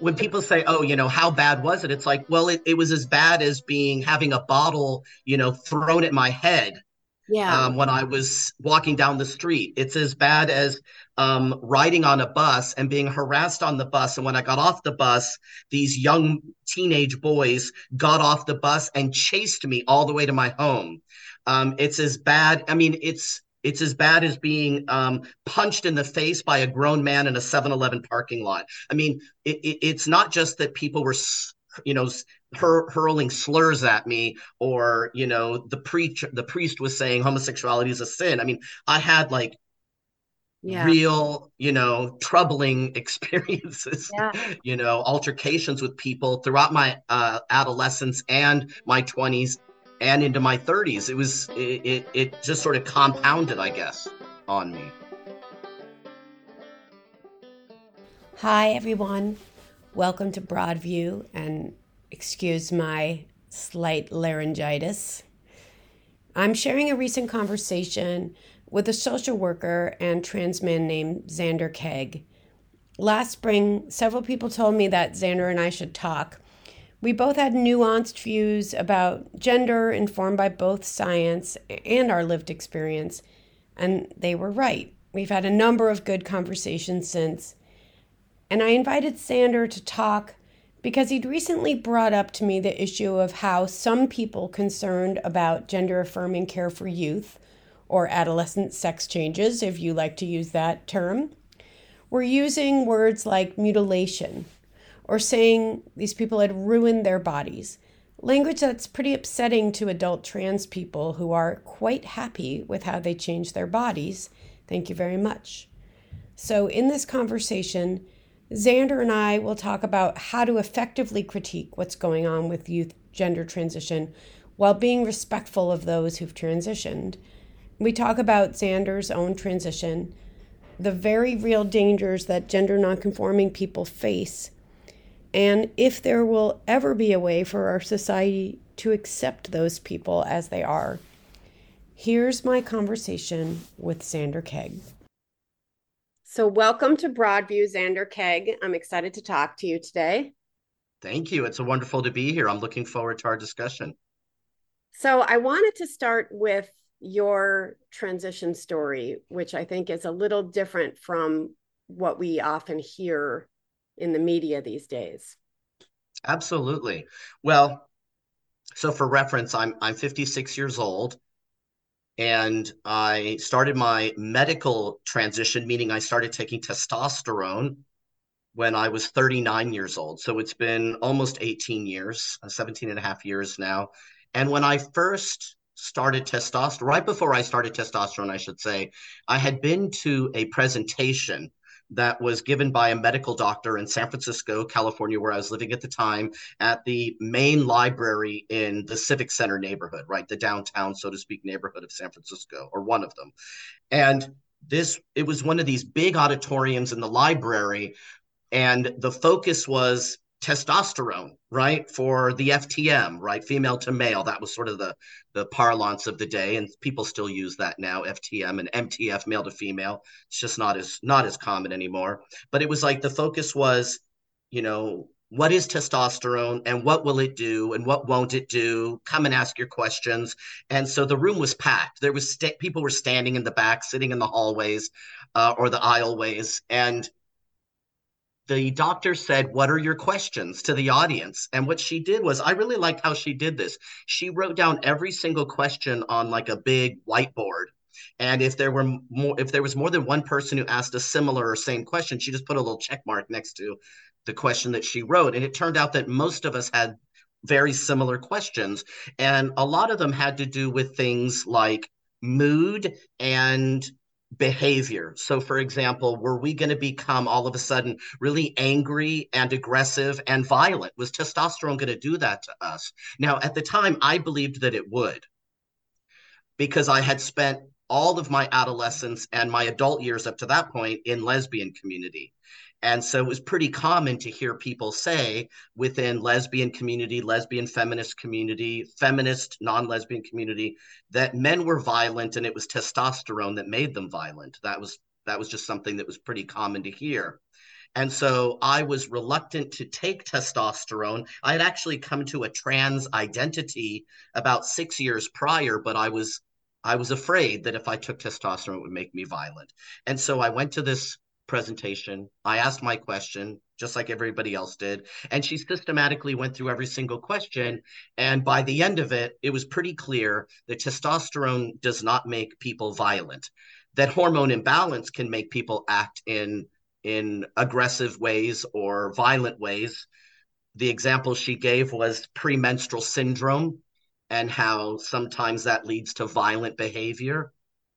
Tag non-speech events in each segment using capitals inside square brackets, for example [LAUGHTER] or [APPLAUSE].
when people say, "Oh, you know, how bad was it?" It's like, well, it, it was as bad as being having a bottle, you know, thrown at my head. Yeah. Um, when I was walking down the street, it's as bad as um, riding on a bus and being harassed on the bus. And when I got off the bus, these young teenage boys got off the bus and chased me all the way to my home. Um, it's as bad. I mean, it's it's as bad as being um, punched in the face by a grown man in a 7-Eleven parking lot. I mean, it, it, it's not just that people were, you know, hur- hurling slurs at me, or you know, the preach the priest was saying homosexuality is a sin. I mean, I had like yeah. real, you know, troubling [LAUGHS] experiences, yeah. you know, altercations with people throughout my uh, adolescence and my 20s and into my 30s. It was it, it, it just sort of compounded, I guess, on me. Hi everyone. Welcome to Broadview and excuse my slight laryngitis. I'm sharing a recent conversation with a social worker and trans man named Zander Keig. Last spring, several people told me that Zander and I should talk we both had nuanced views about gender informed by both science and our lived experience, and they were right. We've had a number of good conversations since. And I invited Zander to talk because he'd recently brought up to me the issue of how some people concerned about gender affirming care for youth, or adolescent sex changes, if you like to use that term, were using words like mutilation or saying these people had ruined their bodies. Language that's pretty upsetting to adult trans people who are quite happy with how they change their bodies. Thank you very much. So, in this conversation, Zander and I will talk about how to effectively critique what's going on with youth gender transition while being respectful of those who've transitioned. We talk about Zander's own transition, the very real dangers that gender nonconforming people face and if there will ever be a way for our society to accept those people as they are. Here's my conversation with Zander Keig. So, welcome to Broadview, Zander Keig. I'm excited to talk to you today. Thank you. It's a wonderful to be here. I'm looking forward to our discussion. So, I wanted to start with your transition story, which I think is a little different from what we often hear in the media these days. Absolutely. Well, so for reference, I'm I'm 56 years old and I started my medical transition, meaning I started taking testosterone when I was 39 years old. So it's been almost 18 years, uh, 17 and a half years now. And when I first started testosterone, right before I started testosterone, I should say, I had been to a presentation that was given by a medical doctor in San Francisco, California, where I was living at the time, at the main library in the Civic Center neighborhood, right? The downtown, so to speak, neighborhood of San Francisco, or one of them. And this, it was one of these big auditoriums in the library. And the focus was testosterone, right? For the FTM, right? Female to male. That was sort of the the parlance of the day, and people still use that now, FTM and MTF, male to female. It's just not as not as common anymore. But it was like the focus was, you know, what is testosterone and what will it do and what won't it do come and ask your questions and so the room was packed there was st- people were standing in the back sitting in the hallways uh, or the aisleways and the doctor said, What are your questions to the audience? And what she did was, I really liked how she did this. She wrote down every single question on like a big whiteboard. And if there were more, if there was more than one person who asked a similar or same question, she just put a little check mark next to the question that she wrote. And it turned out that most of us had very similar questions. And a lot of them had to do with things like mood and behavior. So, for example, were we going to become all of a sudden really angry and aggressive and violent? Was testosterone going to do that to us? Now, at the time, I believed that it would because I had spent all of my adolescence and my adult years up to that point in lesbian community. And so it was pretty common to hear people say within lesbian community, lesbian feminist community, feminist non-lesbian community that men were violent and it was testosterone that made them violent. That was that was just something that was pretty common to hear. And so I was reluctant to take testosterone. I had actually come to a trans identity about six years prior, but I was I was afraid that if I took testosterone, it would make me violent. And so I went to this presentation. I asked my question, just like everybody else did. And she systematically went through every single question. And by the end of it, it was pretty clear that testosterone does not make people violent, that hormone imbalance can make people act in in aggressive ways or violent ways. The example she gave was premenstrual syndrome and how sometimes that leads to violent behavior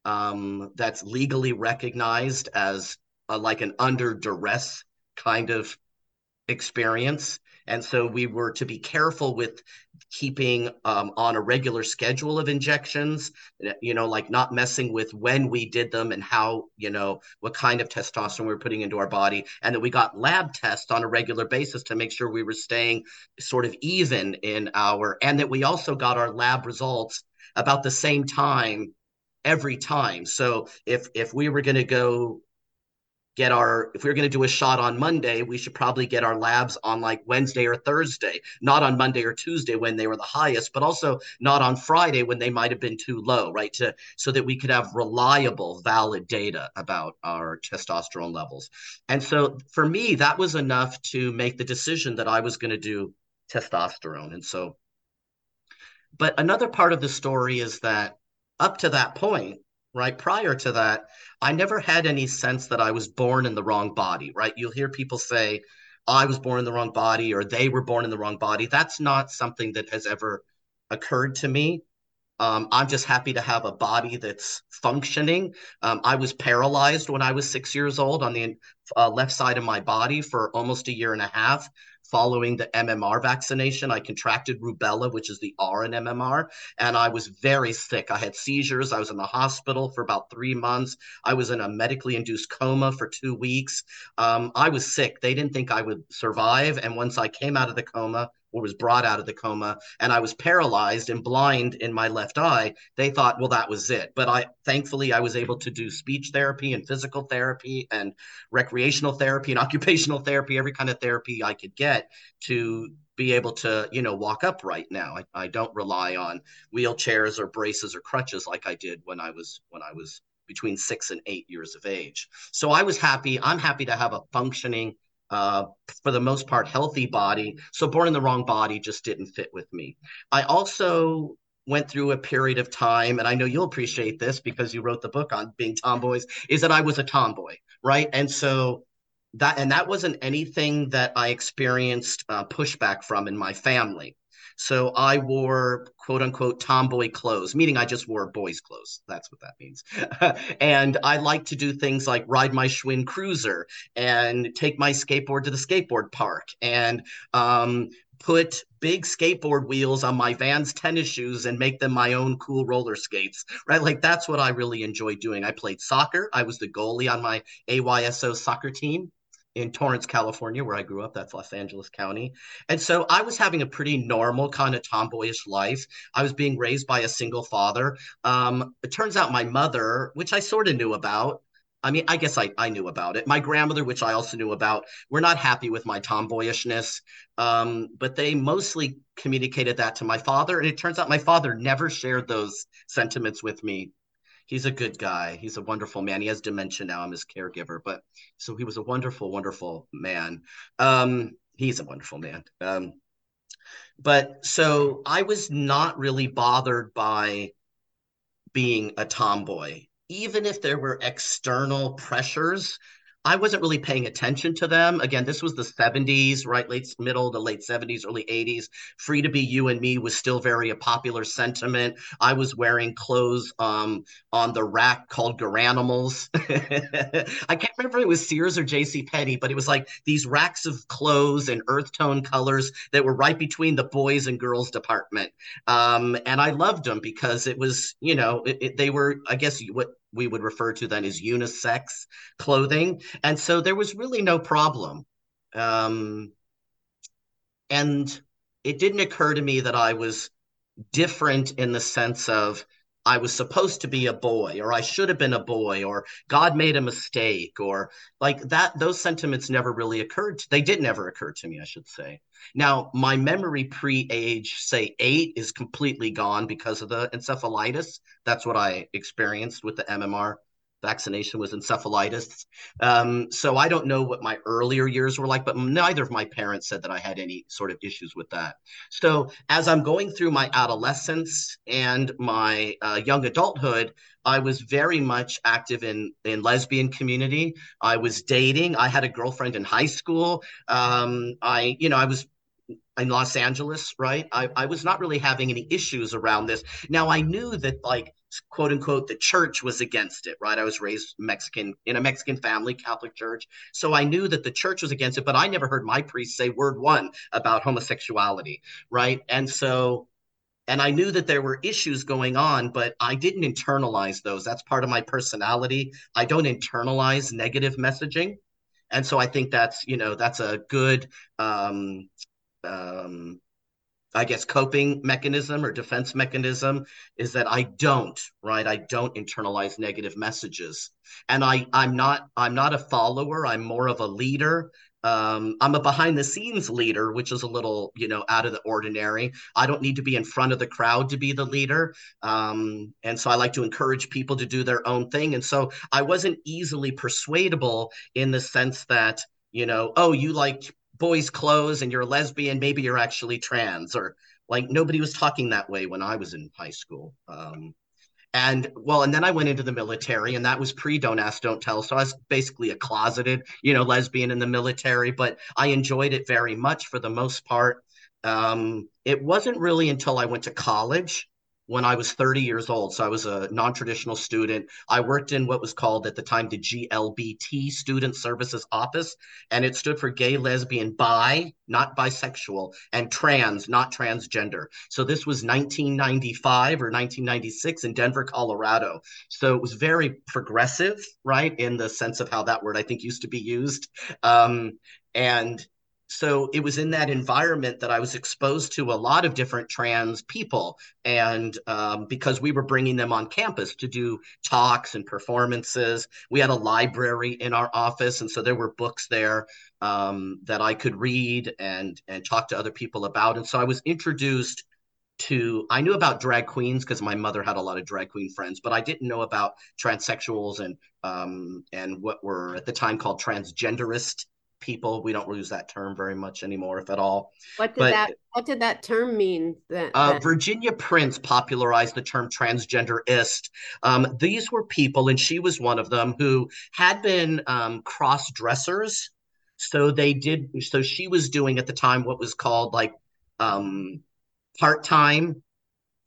um, that's legally recognized as like an under duress kind of experience. And so we were to be careful with keeping um, on a regular schedule of injections, you know, like not messing with when we did them and how, you know, what kind of testosterone we were putting into our body. And that we got lab tests on a regular basis to make sure we were staying sort of even in our, and that we also got our lab results about the same time every time. So if if we were going to go get our if we are going to do a shot on monday we should probably get our labs on like wednesday or thursday. Not on monday or tuesday when they were the highest but also not on friday when they might have been too low right? To so that we could have reliable valid data about our testosterone levels. And so for me that was enough to make the decision that i was going to do testosterone. And so but another part of the story is that up to that point right? Prior to that, I never had any sense that I was born in the wrong body, right? You'll hear people say, I was born in the wrong body or they were born in the wrong body. That's not something that has ever occurred to me. Um, I'm just happy to have a body that's functioning. Um, I was paralyzed when I was six years old on the uh, left side of my body for almost a year and a half following the MMR vaccination. I contracted rubella, which is the R in MMR, and I was very sick. I had seizures. I was in the hospital for about three months. I was in a medically induced coma for two weeks. Um, I was sick. They didn't think I would survive. And once I came out of the coma, was brought out of the coma and I was paralyzed and blind in my left eye, they thought, well, that was it. But I thankfully I was able to do speech therapy and physical therapy and recreational therapy and [LAUGHS] occupational therapy, every kind of therapy I could get to be able to, you know, walk upright now. I, I don't rely on wheelchairs or braces or crutches like I did when I was when I was between six and eight years of age. So I was happy. I'm happy to have a functioning uh, for the most part, healthy body. So born in the wrong body just didn't fit with me. I also went through a period of time, and I know you'll appreciate this because you wrote the book on being tomboys, is that I was a tomboy, right? And so that, and that wasn't anything that I experienced uh, pushback from in my family. So I wore quote unquote tomboy clothes, meaning I just wore boys' clothes. That's what that means. [LAUGHS] and I like to do things like ride my Schwinn cruiser and take my skateboard to the skateboard park and um, put big skateboard wheels on my Vans tennis shoes and make them my own cool roller skates, right? Like that's what I really enjoy doing. I played soccer. I was the goalie on my AYSO soccer team in Torrance, California, where I grew up. That's Los Angeles County. And so I was having a pretty normal kind of tomboyish life. I was being raised by a single father. Um, it turns out my mother, which I sort of knew about, I mean, I guess I, I knew about it. My grandmother, which I also knew about, were not happy with my tomboyishness, um, but they mostly communicated that to my father. And it turns out my father never shared those sentiments with me he's a good guy. He's a wonderful man. He has dementia now. I'm his caregiver, but so he was a wonderful, wonderful man. Um, he's a wonderful man. Um, but so I was not really bothered by being a tomboy, even if there were external pressures I wasn't really paying attention to them. Again, this was the 70s, right? Late middle to late 70s, early 80s. Free to be you and me was still very a popular sentiment. I was wearing clothes um, on the rack called Garanimals. [LAUGHS] I can't remember if it was Sears or J.C. Penney, but it was like these racks of clothes and earth tone colors that were right between the boys and girls department. Um, and I loved them because it was, you know, it, it, they were, I guess, what we would refer to then as unisex clothing. And so there was really no problem. Um, and it didn't occur to me that I was different in the sense of I was supposed to be a boy or I should have been a boy or God made a mistake or like that those sentiments never really occurred to, they did never occur to me I should say. Now my memory pre-age say 8 is completely gone because of the encephalitis. That's what I experienced with the MMR vaccination was encephalitis. Um, so I don't know what my earlier years were like, but neither of my parents said that I had any sort of issues with that. So as I'm going through my adolescence and my uh, young adulthood, I was very much active in in lesbian community. I was dating. I had a girlfriend in high school. Um, I, you know, I was in Los Angeles, right? I, I was not really having any issues around this. Now I knew that like quote unquote the church was against it right? I was raised mexican in a mexican family catholic church. So i knew that the church was against it but i never heard my priest say word one about homosexuality right? And so and i knew that there were issues going on but i didn't internalize those. That's part of my personality. I don't internalize negative messaging. And so i think that's you know that's a good um, um, I guess coping mechanism or defense mechanism is that I don't, right? I don't internalize negative messages. And I I'm not I'm not a follower, I'm more of a leader. Um, I'm a behind the scenes leader, which is a little, you know, out of the ordinary. I don't need to be in front of the crowd to be the leader. Um, and so I like to encourage people to do their own thing. And so I wasn't easily persuadable in the sense that, you know, oh, you like boys' clothes and you're a lesbian, maybe you're actually trans, or like nobody was talking that way when I was in high school. Um, and well, and then I went into the military, and that was pre Don't Ask, Don't Tell. So I was basically a closeted, you know, lesbian in the military, but I enjoyed it very much for the most part. Um, it wasn't really until I went to college when I was 30 years old. So I was a non traditional student. I worked in what was called at the time the GLBT Student Services Office, and it stood for gay, lesbian, bi, not bisexual, and trans, not transgender. So this was 1995 or 1996 in Denver, Colorado. So it was very progressive, right, in the sense of how that word I think used to be used. Um, and so it was in that environment that I was exposed to a lot of different trans people, and um, because we were bringing them on campus to do talks and performances, we had a library in our office, and so there were books there um, that I could read and and talk to other people about, and so I was introduced to I knew about drag queens because my mother had a lot of drag queen friends, but I didn't know about transsexuals and um, and what were at the time called transgenderist people. We don't use that term very much anymore, if at all. What did but, that What did that term mean? That, uh, Virginia Prince popularized the term transgenderist. Um, these were people, and she was one of them, who had been um, cross dressers. So they did. So she was doing at the time what was called like um, part time,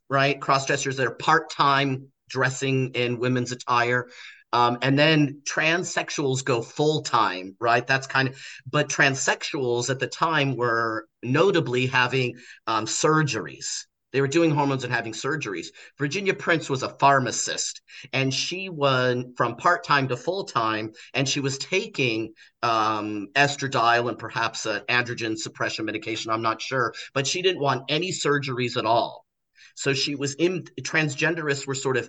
right? Cross dressers that are part time dressing in women's attire. Um, and then transsexuals go full time, right? That's kind of, but transsexuals at the time were notably having um, surgeries. They were doing hormones and having surgeries. Virginia Prince was a pharmacist, and she went from part time to full time, and she was taking um, estradiol and perhaps an androgen suppression medication. I'm not sure, but she didn't want any surgeries at all. So she was in transgenderists were sort of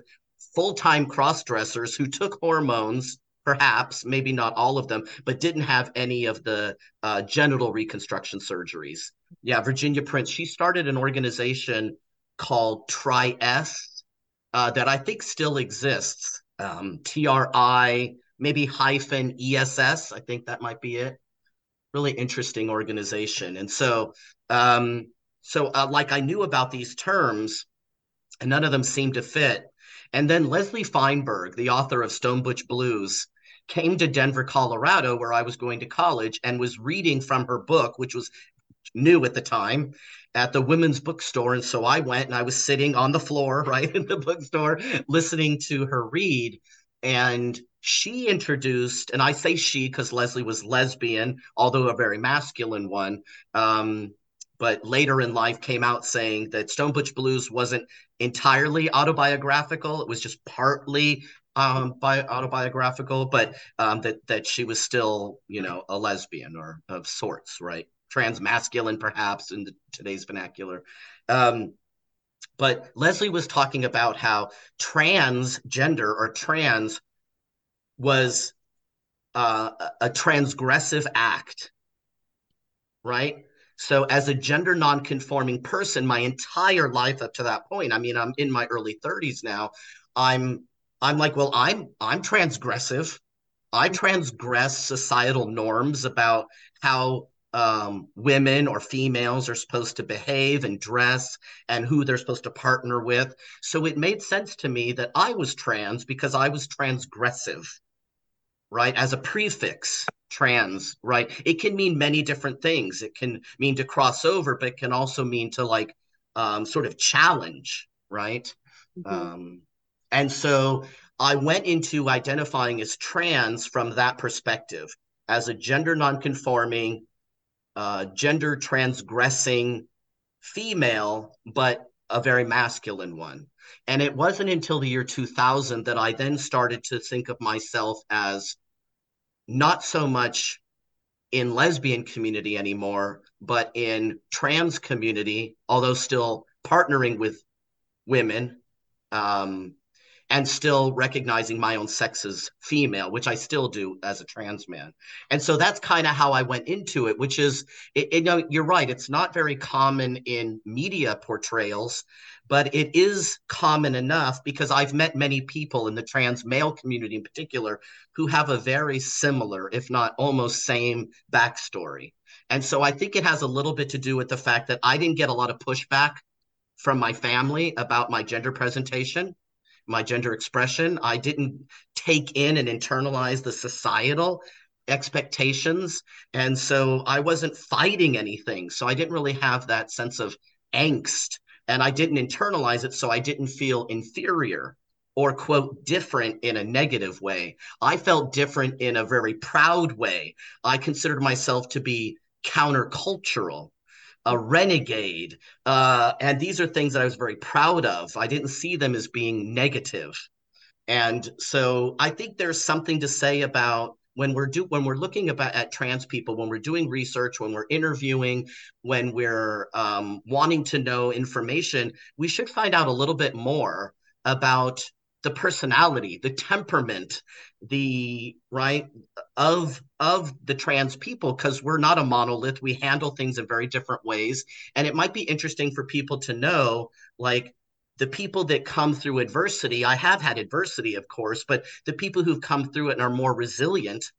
full-time cross-dressers who took hormones perhaps maybe not all of them but didn't have any of the uh, genital reconstruction surgeries. Yeah virginia prince she started an organization called Tri-Ess uh, that i think still exists. Um, tri maybe hyphen ess i think that might be it. Really interesting organization. And so um, so uh, like i knew about these terms and none of them seemed to fit and then Leslie Feinberg, the author of Stone Butch Blues, came to Denver, Colorado, where I was going to college, and was reading from her book, which was new at the time, at the women's bookstore. And so I went and I was sitting on the floor, [LAUGHS] right in the bookstore, listening to her read. And she introduced, and I say she because Leslie was lesbian, although a very masculine one. Um, but later in life came out saying that Stone Butch Blues wasn't entirely autobiographical. It was just partly um, bi- autobiographical, but um, that that she was still, you know, a lesbian or of sorts, right? Transmasculine, perhaps, in the, today's vernacular. Um, But Leslie was talking about how transgender or trans was uh, a transgressive act, right? So, as a gender nonconforming person, my entire life up to that point, I mean, I'm in my early 30s now. I'm I'm like, well, I'm I'm transgressive. I transgress societal norms about how um, women or females are supposed to behave and dress and who they're supposed to partner with. So it made sense to me that I was trans because I was transgressive, right? As a prefix, trans, right? It can mean many different things. It can mean to cross over, but it can also mean to like um, sort of challenge, right? Mm-hmm. Um, and so I went into identifying as trans from that perspective as a gender nonconforming, uh, gender transgressing female, but a very masculine one. And it wasn't until the year 2000 that I then started to think of myself as not so much in lesbian community anymore, but in trans community, although still partnering with women, um, and still recognizing my own sex as female, which I still do as a trans man. And so that's kind of how I went into it, which is, it, you know, you're right. It's not very common in media portrayals, but it is common enough because I've met many people in the trans male community in particular who have a very similar, if not almost same backstory. And so I think it has a little bit to do with the fact that I didn't get a lot of pushback from my family about my gender presentation my gender expression. I didn't take in and internalize the societal expectations. And so I wasn't fighting anything. So I didn't really have that sense of angst and I didn't internalize it. So I didn't feel inferior or quote different in a negative way. I felt different in a very proud way. I considered myself to be countercultural a renegade. Uh, and these are things that I was very proud of. I didn't see them as being negative. And so I think there's something to say about when we're do when we're looking about at trans people, when we're doing research, when we're interviewing, when we're um, wanting to know information, we should find out a little bit more about the personality, the temperament, the right of of the trans people because we're not a monolith. We handle things in very different ways, and it might be interesting for people to know, like the people that come through adversity. I have had adversity, of course, but the people who've come through it and are more resilient,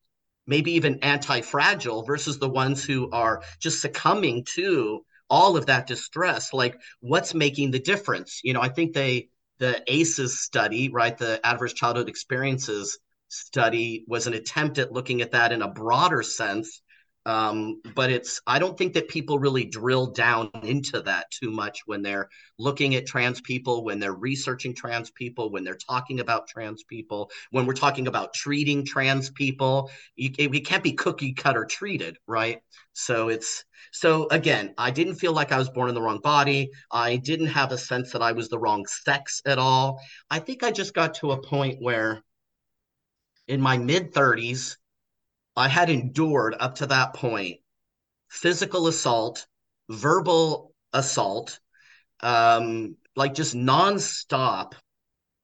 maybe even anti-fragile, versus the ones who are just succumbing to all of that distress. Like, what's making the difference? You know, I think they the ACEs study, right, the adverse childhood experiences study, was an attempt at looking at that in a broader sense. Um, but it's I don't think that people really drill down into that too much when they're looking at trans people, when they're researching trans people, when they're talking about trans people, when we're talking about treating trans people. You, we can't be cookie cutter treated, right? So it's so again, I didn't feel like I was born in the wrong body. I didn't have a sense that I was the wrong sex at all. I think I just got to a point where in my mid 30s, I had endured up to that point physical assault, verbal assault, um, like just nonstop.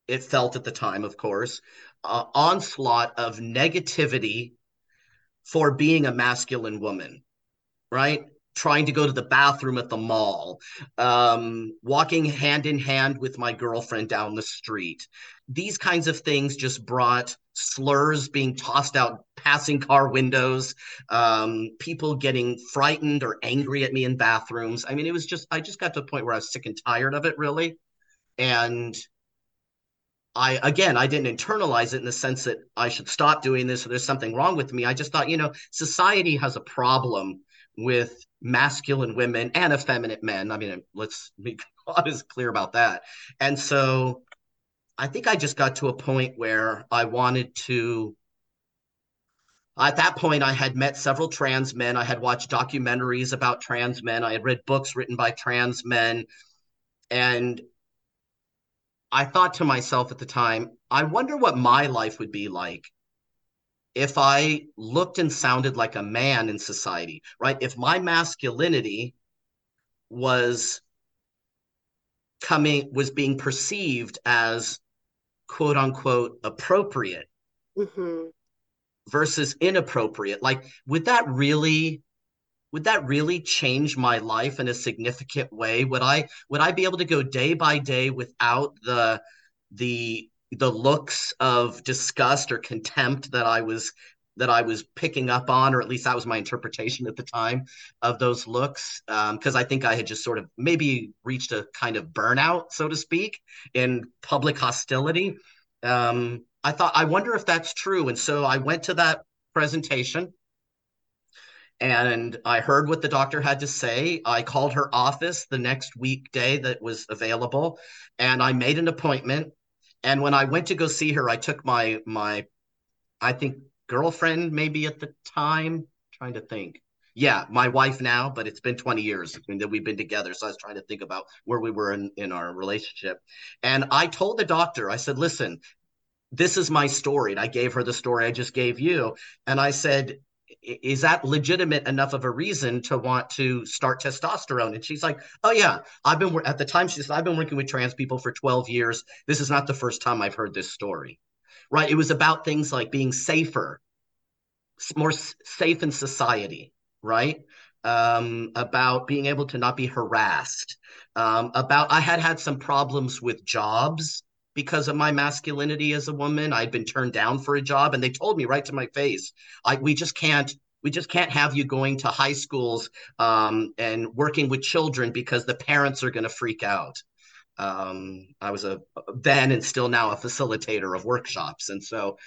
It felt at the time, of course, uh, onslaught of negativity for being a masculine woman, right? trying to go to the bathroom at the mall, um, walking hand in hand with my girlfriend down the street. These kinds of things just brought slurs being tossed out passing car windows, um, people getting frightened or angry at me in bathrooms. I mean, it was just, I just got to a point where I was sick and tired of it, really. And I again, I didn't internalize it in the sense that I should stop doing this or there's something wrong with me. I just thought, you know, society has a problem with masculine women and effeminate men. I mean, let's be honest, [LAUGHS] clear about that. And so I think I just got to a point where I wanted to. At that point, I had met several trans men. I had watched documentaries about trans men. I had read books written by trans men. And I thought to myself at the time, I wonder what my life would be like if I looked and sounded like a man in society, right? If my masculinity was coming was being perceived as quote unquote appropriate mm-hmm. versus inappropriate like would that really would that really change my life in a significant way would i would i be able to go day by day without the the the looks of disgust or contempt that i was that I was picking up on, or at least that was my interpretation at the time of those looks. Because um, I think I had just sort of maybe reached a kind of burnout, so to speak, in public hostility. Um, I thought, I wonder if that's true. And so I went to that presentation and I heard what the doctor had to say. I called her office the next weekday that was available and I made an appointment. And when I went to go see her, I took my my I think girlfriend maybe at the time. Trying to think. Yeah, my wife now, but it's been 20 years that we've been together. So I was trying to think about where we were in, in our relationship. And I told the doctor, I said, listen, this is my story. And I gave her the story I just gave you. And I said, is that legitimate enough of a reason to want to start testosterone? And she's like, oh yeah, I've been at the time she said I've been working with trans people for 12 years. This is not the first time I've heard this story right? It was about things like being safer, more safe in society, right? Um, about being able to not be harassed. Um, about I had had some problems with jobs because of my masculinity as a woman. I'd been turned down for a job, and they told me right to my face, "I we just can't." We just can't have you going to high schools um, and working with children because the parents are going to freak out. Um, I was a then and still now a facilitator of workshops, and so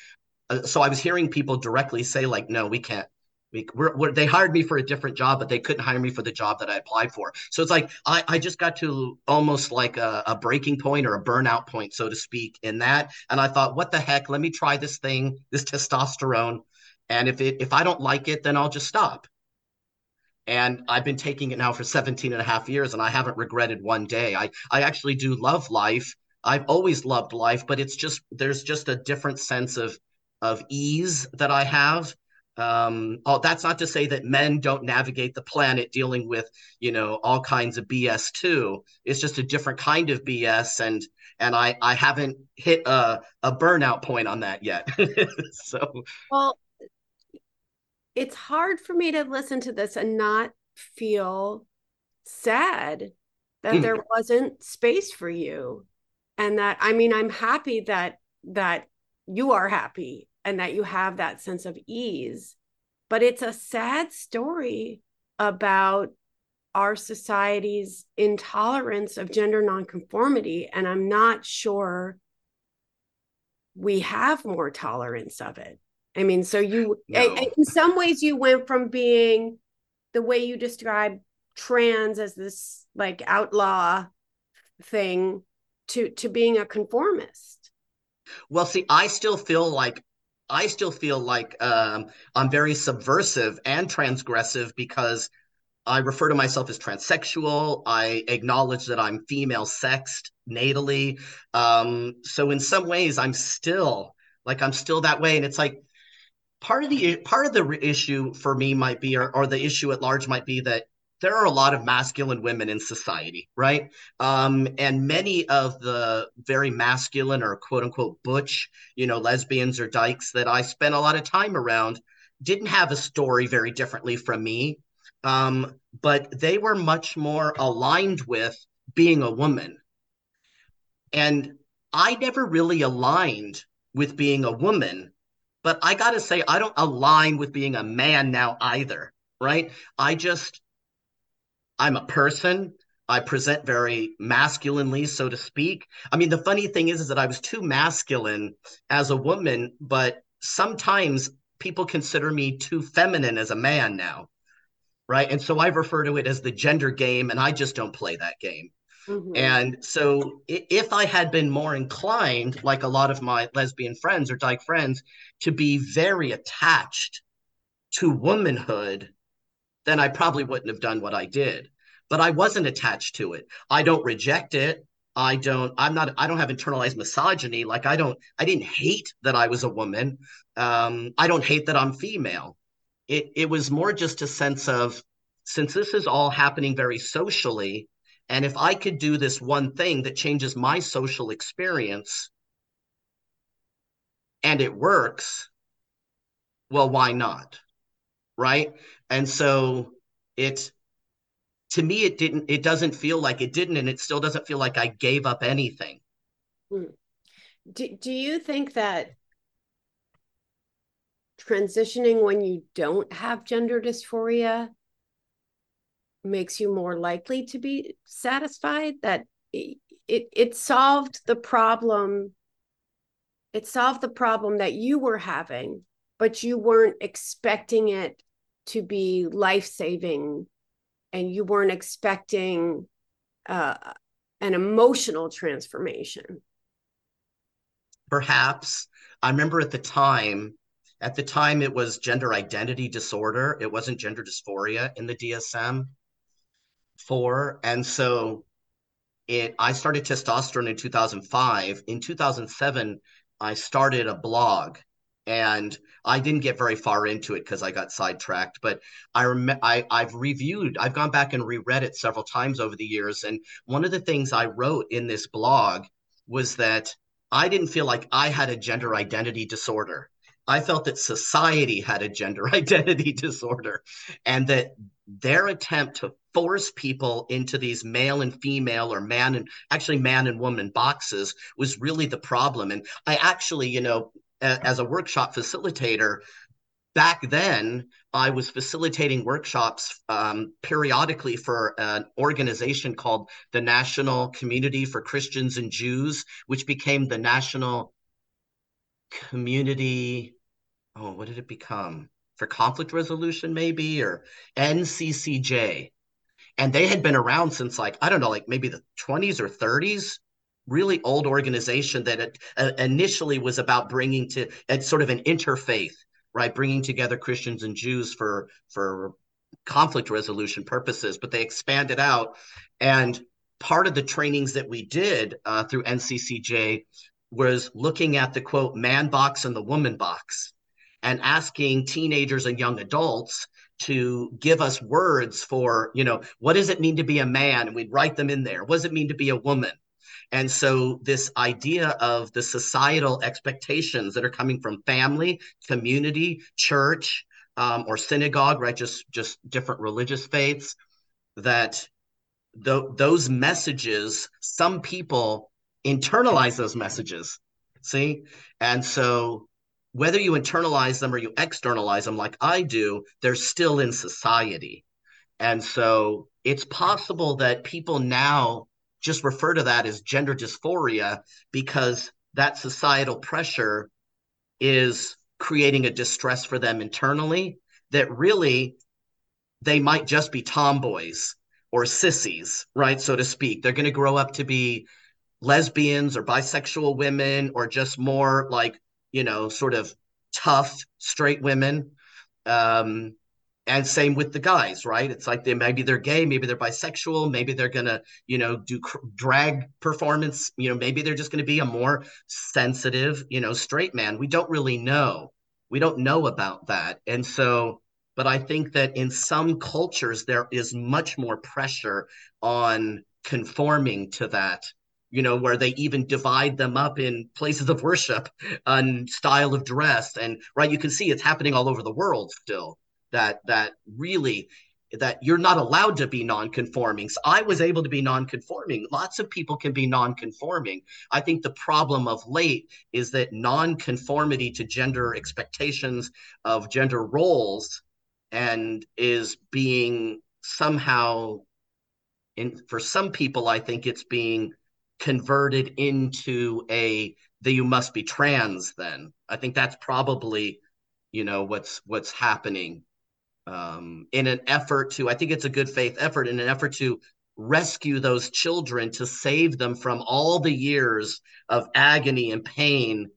uh, so I was hearing people directly say like, no, we can't. We, we're, we're, they hired me for a different job, but they couldn't hire me for the job that I applied for. So it's like I, I just got to almost like a, a breaking point or a burnout point, so to speak, in that. And I thought, what the heck? Let me try this thing, this testosterone, and if it if I don't like it, then I'll just stop and I've been taking it now for 17 and a half years and I haven't regretted one day. I I actually do love life. I've always loved life, but it's just there's just a different sense of of ease that I have. Um, oh, that's not to say that men don't navigate the planet dealing with, you know, all kinds of BS too. It's just a different kind of BS, and and I I haven't hit a a burnout point on that yet. [LAUGHS] so well, it's hard for me to listen to this and not feel sad that hmm. there wasn't space for you and that i mean i'm happy that that you are happy and that you have that sense of ease but it's a sad story about our society's intolerance of gender nonconformity and i'm not sure we have more tolerance of it I mean, so you, no. in some ways, you went from being the way you describe trans as this like outlaw thing to to being a conformist. Well, see, I still feel like I still feel like um, I'm very subversive and transgressive because I refer to myself as transsexual. I acknowledge that I'm female sexed natally. Um, so in some ways, I'm still like I'm still that way, and it's like part of the part of the issue for me might be or, or the issue at large might be that there are a lot of masculine women in society, right? Um, and many of the very masculine or quote unquote butch, you know, lesbians or dykes that I spent a lot of time around didn't have a story very differently from me. Um, but they were much more aligned with being a woman. And I never really aligned with being a woman but I got to say, I don't align with being a man now either, right? I just, I'm a person. I present very masculinely, so to speak. I mean, the funny thing is, is that I was too masculine as a woman, but sometimes people consider me too feminine as a man now, right? And so I refer to it as the gender game, and I just don't play that game. Mm-hmm. And so if I had been more inclined, like a lot of my lesbian friends or dyke friends, to be very attached to womanhood, then I probably wouldn't have done what I did. But I wasn't attached to it. I don't reject it. I don't, I'm not, I don't have internalized misogyny. Like I don't, I didn't hate that I was a woman. Um, I don't hate that I'm female. It, it was more just a sense of, since this is all happening very socially, And if I could do this one thing that changes my social experience and it works, well, why not? Right. And so it, to me, it didn't, it doesn't feel like it didn't, and it still doesn't feel like I gave up anything. Hmm. Do, do you think that transitioning when you don't have gender dysphoria makes you more likely to be satisfied that it, it, solved the problem it solved the problem that you were having but you weren't expecting it to be life-saving and you weren't expecting uh, an emotional transformation. Perhaps. I remember at the time at the time it was gender identity disorder. It wasn't gender dysphoria in the dsm four. And so it I started testosterone in 2005. In 2007, I started a blog and I didn't get very far into it because I got sidetracked. But I rem- I I've reviewed, I've gone back and reread it several times over the years. And one of the things I wrote in this blog was that I didn't feel like I had a gender identity disorder. I felt that society had a gender [LAUGHS] identity disorder and that their attempt to force people into these male and female or man and actually man and woman boxes was really the problem. And I actually, you know, as a workshop facilitator, back then I was facilitating workshops um, periodically for an organization called the National Community for Christians and Jews, which became the National Community. Oh, what did it become? For conflict resolution, maybe, or NCCJ and they had been around since like I don't know, like maybe the 20s or 30s. Really old organization that it, uh, initially was about bringing to sort of an interfaith, right? Bringing together Christians and Jews for for conflict resolution purposes, but they expanded out. And part of the trainings that we did uh, through NCCJ was looking at the quote man box and the woman box and asking teenagers and young adults to give us words for, you know, what does it mean to be a man? And we'd write them in there. What does it mean to be a woman? And so, this idea of the societal expectations that are coming from family, community, church, um, or synagogue, right? Just just different religious faiths. That th- those messages, some people internalize those messages. See, and so whether you internalize them or you externalize them like I do, they're still in society. And so it's possible that people now just refer to that as gender dysphoria because that societal pressure is creating a distress for them internally that really they might just be tomboys or sissies, right? So to speak. They're going to grow up to be lesbians or bisexual women or just more like you know, sort of tough straight women. Um, and same with the guys, right? It's like they maybe they're gay, maybe they're bisexual, maybe they're gonna, you know, do cr- drag performance. You know, maybe they're just gonna be a more sensitive, you know, straight man. We don't really know. We don't know about that, and so. But I think that in some cultures there is much more pressure on conforming to that you know, where they even divide them up in places of worship and style of dress. And right, you can see it's happening all over the world still. That that really that you're not allowed to be non-conforming. So I was able to be non-conforming. Lots of people can be non-conforming. I think the problem of late is that non-conformity to gender expectations of gender roles and is being somehow in for some people I think it's being converted into a that you must be trans then. I think that's probably you know what's what's happening um, in an effort to i think it's a good faith effort in an effort to rescue those children to save them from all the years of agony and pain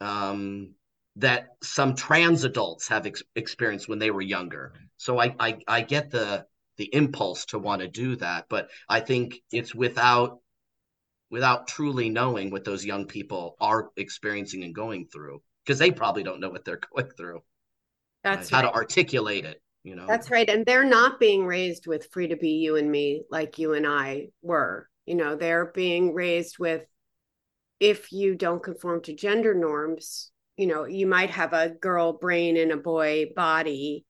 um, that some trans adults have ex- experienced when they were younger. So I, I i get the the impulse to want to do that but i think it's without without truly knowing what those young people are experiencing and going through because they probably don't know what they're [LAUGHS] going through that's right? how to articulate it you know that's right and they're not being raised with free to be you and me like you and i were you know they're being raised with if you don't conform to gender norms you know you might have a girl brain in a boy body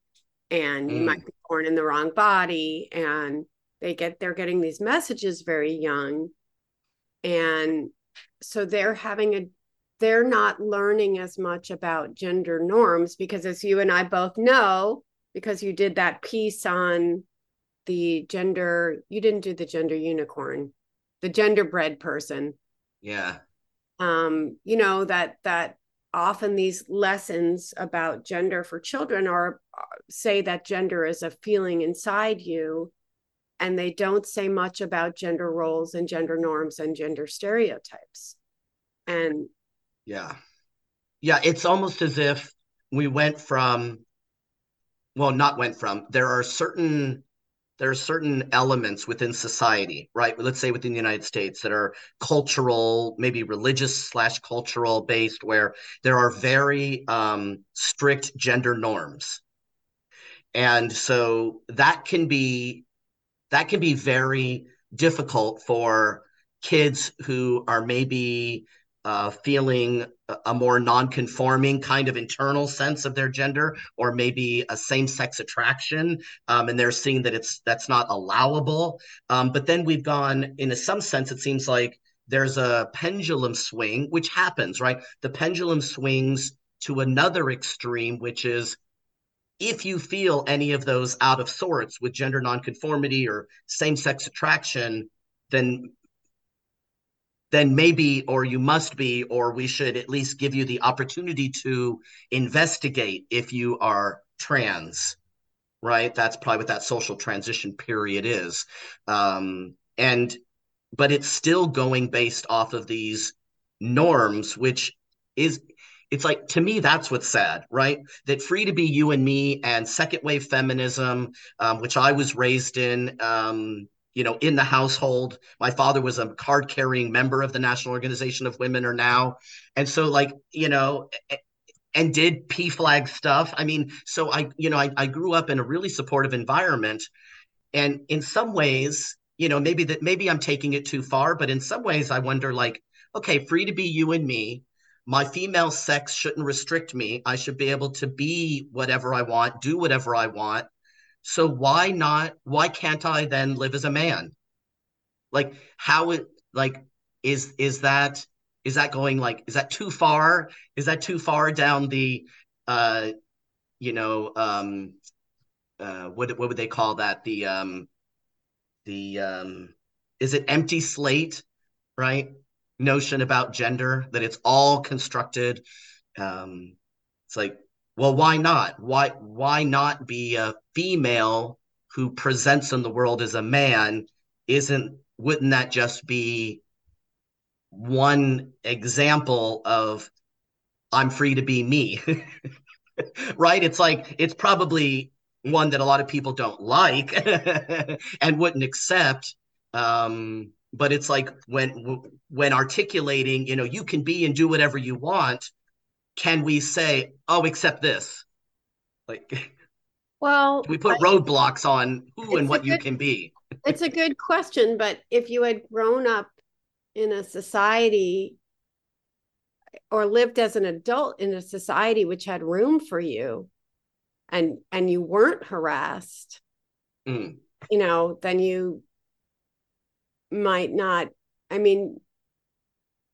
and mm. you might be born in the wrong body and they get they're getting these messages very young and so they're having a they're not learning as much about gender norms because as you and I both know because you did that piece on the gender you didn't do the gender unicorn the genderbread person. Yeah. Um you know that that often these lessons about gender for children are say that gender is a feeling inside you and they don't say much about gender roles and gender norms and gender stereotypes. And yeah. Yeah it's almost as if we went from well not went from there are certain there are certain elements within society right? Let's say within the united states that are cultural maybe religious slash cultural based where there are very um, strict gender norms. And so that can be that can be very difficult for kids who are maybe uh, feeling a more non-conforming kind of internal sense of their gender or maybe a same-sex attraction um, and they're seeing that it's that's not allowable. Um, but then we've gone in a, some sense it seems like there's a pendulum swing which happens right? The pendulum swings to another extreme which is if you feel any of those out of sorts with gender nonconformity or same-sex attraction then then maybe, or you must be, or we should at least give you the opportunity to investigate if you are trans, right? That's probably what that social transition period is. Um, and, but it's still going based off of these norms, which is, it's like to me that's what's sad right that free to be you and me and second wave feminism um, which i was raised in um, you know, in the household. My father was a card carrying member of the National Organization of Women or now. And so like, you know, and did PFLAG stuff. I mean, so I, you know, I, I grew up in a really supportive environment. And in some ways, you know, maybe that maybe I'm taking it too far, but in some ways I wonder like, okay, free to be you and me. My female sex shouldn't restrict me. I should be able to be whatever I want, do whatever I want so why not? Why can't I then live as a man? Like how it like is is that is that going like is that too far? Is that too far down the uh you know um uh what what would they call that? The um the um is it empty slate, right? Notion about gender that it's all constructed. Um it's like well why not? Why why not be a female who presents in the world as a man? Isn't wouldn't that just be one example of i'm free to be me? [LAUGHS] Right? It's like it's probably one that a lot of people don't like [LAUGHS] and wouldn't accept um, but it's like when when articulating you know you can be and do whatever you want can we say, oh, except this? Like, [LAUGHS] well, we put I, roadblocks on who and what good, you can be? [LAUGHS] it's a good question, but if you had grown up in a society or lived as an adult in a society which had room for you and and you weren't harassed mm. you know then you might not i mean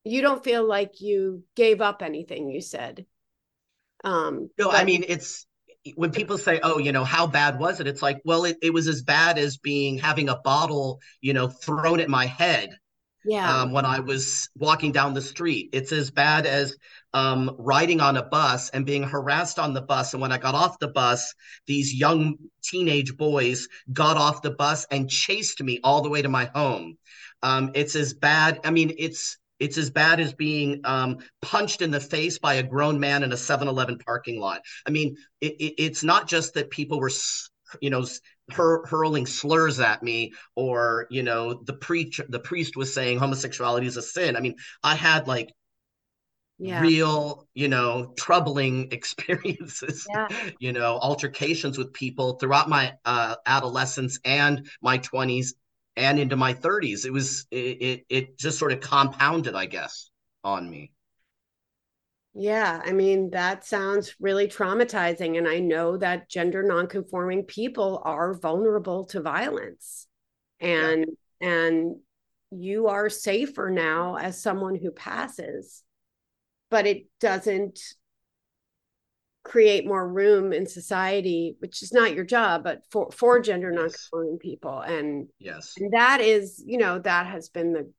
you don't feel like you gave up anything you said. Um no but- i mean it's when people say oh you know how bad was it? It's like well it, it was as bad as being having a bottle you know thrown at my head yeah. Um, when i was walking down the street it's as bad as um, riding on a bus and being harassed on the bus. And when i got off the bus these young teenage boys got off the bus and chased me all the way to my home. Um, it's as bad i mean it's it's as bad as being um, punched in the face by a grown man in a 7 Eleven parking lot. I mean, it, it, it's not just that people were, you know, hur- hurling slurs at me or, you know, the, preach- the priest was saying homosexuality is a sin. I mean, I had like yeah. real, you know, troubling [LAUGHS] experiences, yeah. you know, altercations with people throughout my uh, adolescence and my 20s and into my 30s. It was, it, it, it just sort of compounded, I guess, on me. Yeah, I mean, that sounds really traumatizing. And I know that gender nonconforming people are vulnerable to violence. And yeah. and you are safer now as someone who passes but it doesn't create more room in society which is not your job but for for gender yes. nonconforming people and yes and that is you know that has been the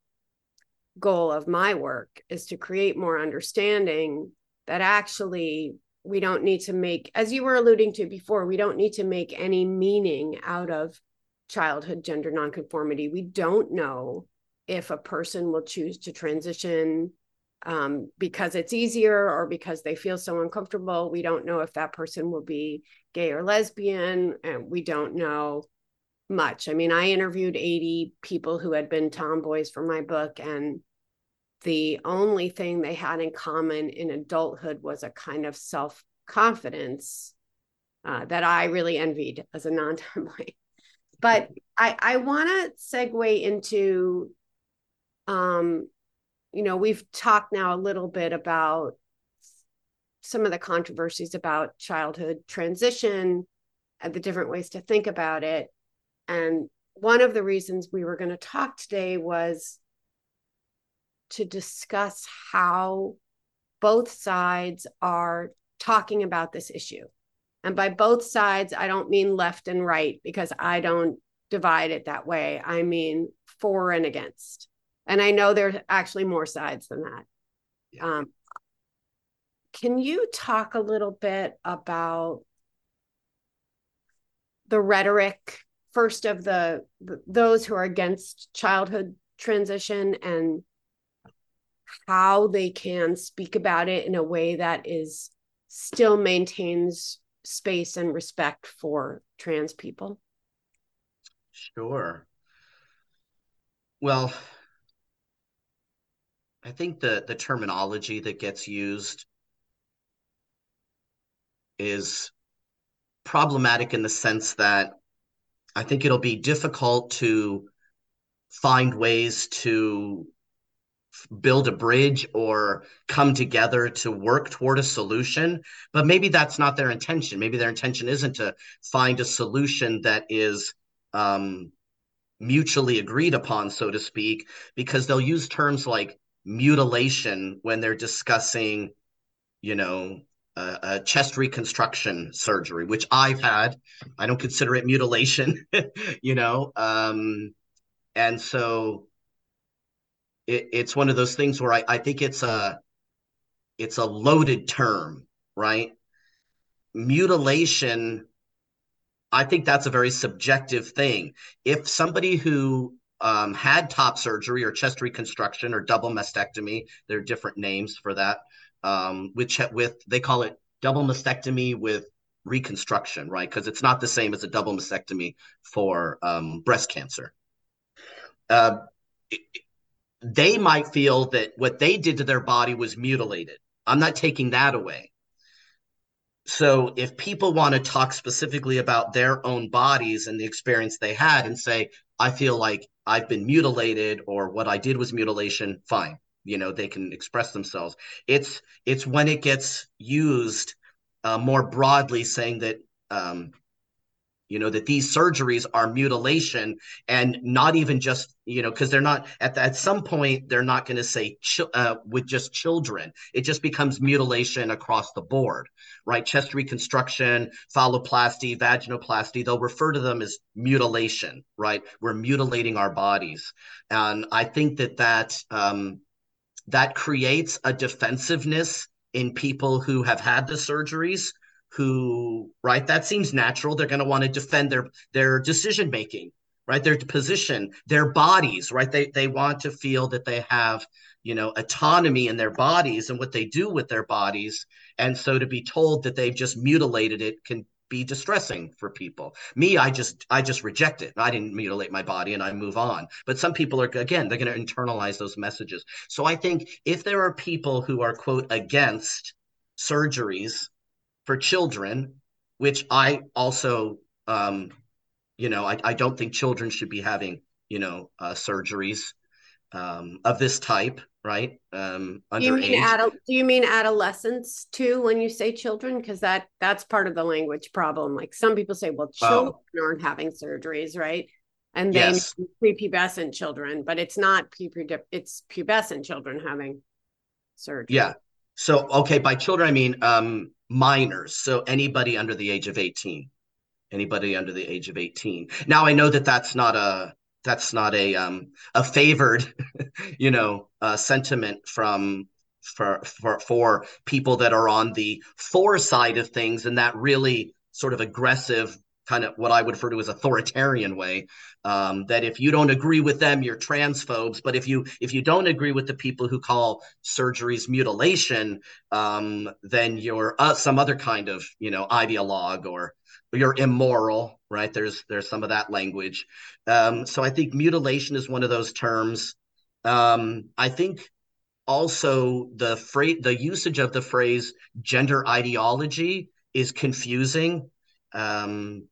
goal of my work is to create more understanding that actually we don't need to make as you were alluding to before we don't need to make any meaning out of childhood gender nonconformity we don't know if a person will choose to transition um, because it's easier or because they feel so uncomfortable. We don't know if that person will be gay or lesbian, and we don't know much. I mean, I interviewed 80 people who had been tomboys for my book, and the only thing they had in common in adulthood was a kind of self confidence uh, that I really envied as a non tomboy. [LAUGHS] But I, I want to segue into um, you know, we've talked now a little bit about some of the controversies about childhood transition and the different ways to think about it. And one of the reasons we were going to talk today was to discuss how both sides are talking about this issue. And by both sides, I don't mean left and right because I don't divide it that way. I mean for and against and i know there's actually more sides than that um, can you talk a little bit about the rhetoric first of the those who are against childhood transition and how they can speak about it in a way that is still maintains space and respect for trans people. Sure. Well I think the the terminology that gets used is problematic in the sense that I think it'll be difficult to find ways to build a bridge or come together to work toward a solution but maybe that's not their intention maybe their intention isn't to find a solution that is um, mutually agreed upon so to speak because they'll use terms like mutilation when they're discussing, you know, a, chest reconstruction surgery, which I've had. I don't consider it mutilation, [LAUGHS] you know. Um, and so it, it's one of those things where I, I think it's a it's a loaded term, right? Mutilation I think that's a very subjective thing. If somebody who um, had top surgery or chest reconstruction or double mastectomy. There are different names for that. Um, which with they call it double mastectomy with reconstruction, right? Because it's not the same as a double mastectomy for um, breast cancer. Uh, it, they might feel that what they did to their body was mutilated. I'm not taking that away. So if people want to talk specifically about their own bodies and the experience they had and say, I feel like I've been mutilated or what I did was mutilation, fine. You know, they can express themselves. It's it's when it gets used uh, more broadly, saying that um, you know that these surgeries are mutilation and not even just you know because they're not at, the, at some point they're not going to say uh, with just children. It just becomes mutilation across the board right? Chest reconstruction phalloplasty vaginoplasty they'll refer to them as mutilation right? We're mutilating our bodies. And i think that that um, that creates a defensiveness in people who have had the surgeries who right that seems natural they're going to want to defend their their decision making right their position their bodies right they they want to feel that they have you know autonomy in their bodies and what they do with their bodies and so to be told that they've just mutilated it can be distressing for people. Me, I just I just reject it. I didn't mutilate my body and I move on. But some people are again, they're going to internalize those messages. So I think if there are people who are quote against surgeries for children, which I also um you know, I, I don't think children should be having, you know, uh, surgeries um, of this type, right? Um, do you mean do you mean adolescents too when you say children? Because that that's part of the language problem. Like some people say, well, oh. children oh. aren't having surgeries, right? And then yes. prepubescent children, but it's not pre it's pubescent children having surgery. Yeah. So okay, by children I mean um, minors. So anybody under the age of eighteen. Anybody under the age of eighteen. Now I know that that's not a that's not a um, a favored, [LAUGHS] you know, uh, sentiment from for for for people that are on the for side of things and that really sort of aggressive kind of what I would refer to as authoritarian way. Um, that if you don't agree with them, you're transphobes. But if you if you don't agree with the people who call surgeries mutilation, um, then you're uh, some other kind of you know ideologue or you're immoral, right? There's there's some of that language. Um, so I think mutilation is one of those terms. Um, I think also the phrase the usage of the phrase gender ideology is confusing. Um,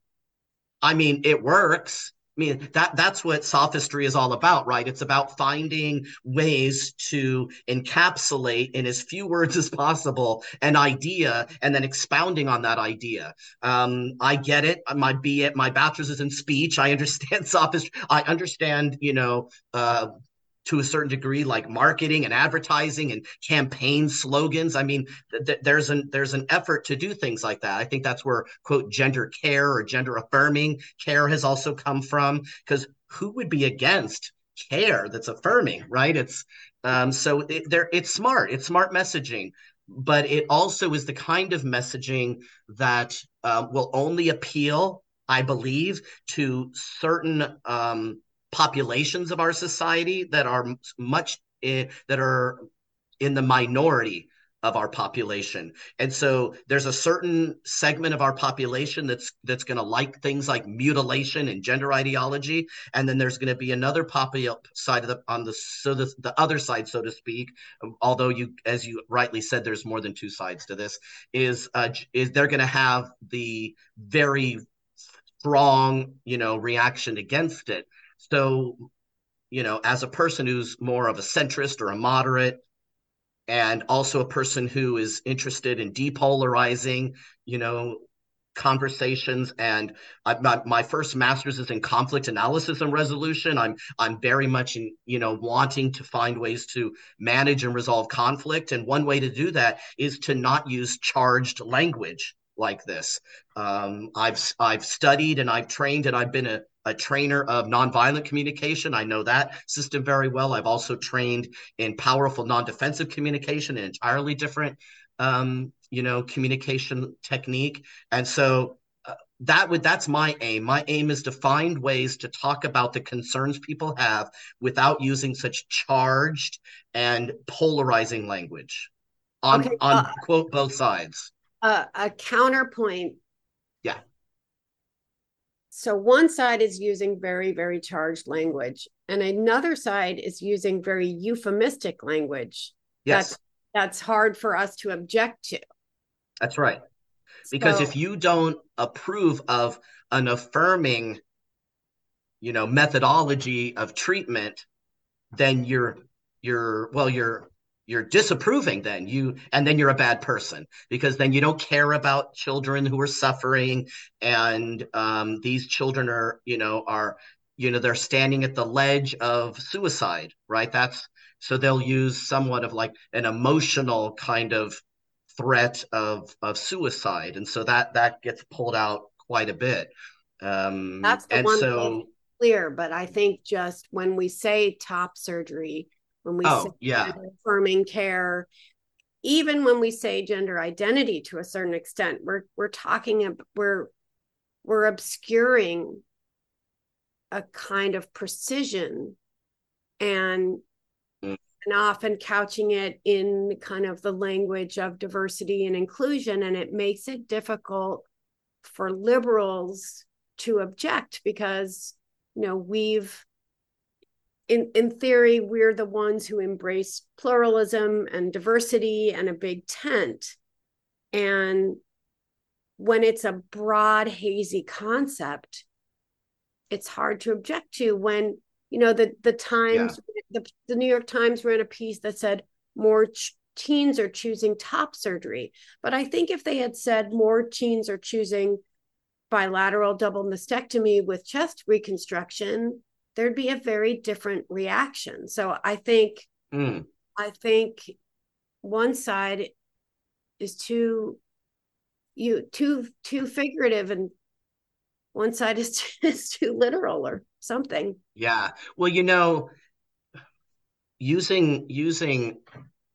I mean, it works. I mean, that that's what sophistry is all about, right? It's about finding ways to encapsulate in as few words as possible an idea and then expounding on that idea. Um, I get it. My B my bachelor's is in speech. I understand [LAUGHS] sophistry. I understand, you know, uh, to a certain degree like marketing and advertising and campaign slogans. I mean th- there's an there's an effort to do things like that. I think that's where quote gender care or gender affirming care has also come from because who would be against care that's affirming right? It's um so it, there it's smart. It's smart messaging but it also is the kind of messaging that uh, will only appeal i believe to certain um populations of our society that are much in, that are in the minority of our population. And so there's a certain segment of our population that's that's going to like things like mutilation and gender ideology and then there's going to be another popular side of the on the so the, the other side so to speak although you as you rightly said there's more than two sides to this is uh, is they're going to have the very strong you know reaction against it so, you know, as a person who's more of a centrist or a moderate, and also a person who is interested in depolarizing, you know, conversations and I, my, my first master's is in conflict analysis and resolution. I'm i'm very much in you know wanting to find ways to manage and resolve conflict. And one way to do that is to not use charged language like this. Um, i've i've studied and i've trained and i've been a a trainer of nonviolent communication. I know that system very well. I've also trained in powerful non-defensive communication, an entirely different, um, you know, communication technique. And so uh, that would that's my aim. My aim is to find ways to talk about the concerns people have without using such charged and polarizing language on okay, on uh, quote both sides. Uh, a counterpoint yeah so one side is using very, very charged language, and another side is using very euphemistic language. Yes. That's, that's hard for us to object to. That's right. Because so, if you don't approve of an affirming, you know, methodology of treatment, then you're you're well, you're you're disapproving then you and then you're a bad person because then you don't care about children who are suffering and um, these children are you know are you know they're standing at the ledge of suicide right? That's so they'll use somewhat of like an emotional kind of threat of of suicide and so that that gets pulled out quite a bit. Um that's the and one so clear but i think just when we say top surgery when we oh, say yeah. affirming care even when we say gender identity to a certain extent we're we're talking we're we're obscuring a kind of precision and mm. and often couching it in kind of the language of diversity and inclusion and it makes it difficult for liberals to object because you know we've in in theory we're the ones who embrace pluralism and diversity and a big tent and when it's a broad hazy concept it's hard to object to when you know the the times yeah. the, the new york times ran a piece that said more ch- teens are choosing top surgery but i think if they had said more teens are choosing bilateral double mastectomy with chest reconstruction there'd be a very different reaction. So i think mm. i think one side is too you too too figurative and one side is too, [LAUGHS] is too literal or something. Yeah. Well you know using using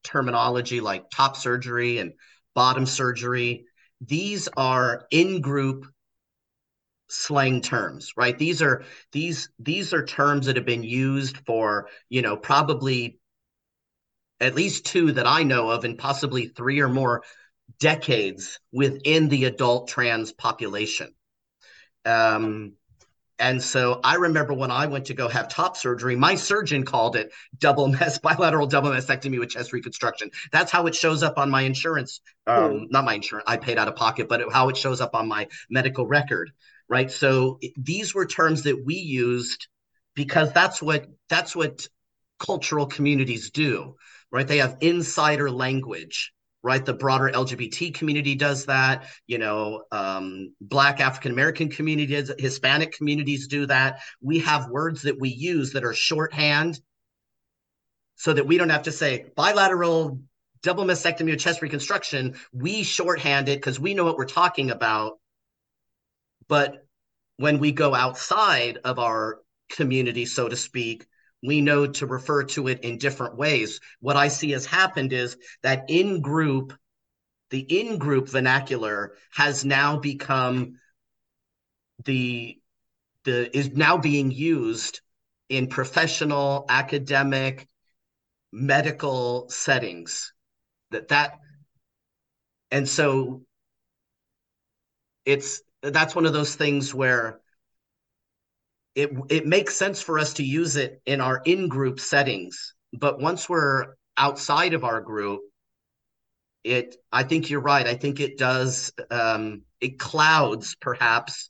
terminology like top surgery and bottom surgery these are in group slang terms right these are these these are terms that have been used for you know probably at least two that i know of and possibly three or more decades within the adult trans population. Um, and so I remember when I went to go have top surgery, my surgeon called it double mess, [LAUGHS] bilateral double mastectomy with chest reconstruction. That's how it shows up on my insurance. Um, mm. Not my insurance, I paid out of pocket, but it, how it shows up on my medical record, right? So these were terms that we used because that's what that's what cultural communities do, right? They have insider language right the broader lgbt community does that you know um, black african american communities hispanic communities do that we have words that we use that are shorthand so that we don't have to say bilateral double mastectomy or chest reconstruction we shorthand it because we know what we're talking about but when we go outside of our community so to speak we know to refer to it in different ways. What I see has happened is that in group, the in group vernacular has now become the the is now being used in professional academic medical settings that that and so it's that's one of those things where it it makes sense for us to use it in our in group settings but once we're outside of our group it i think you're right. I think it does um it clouds perhaps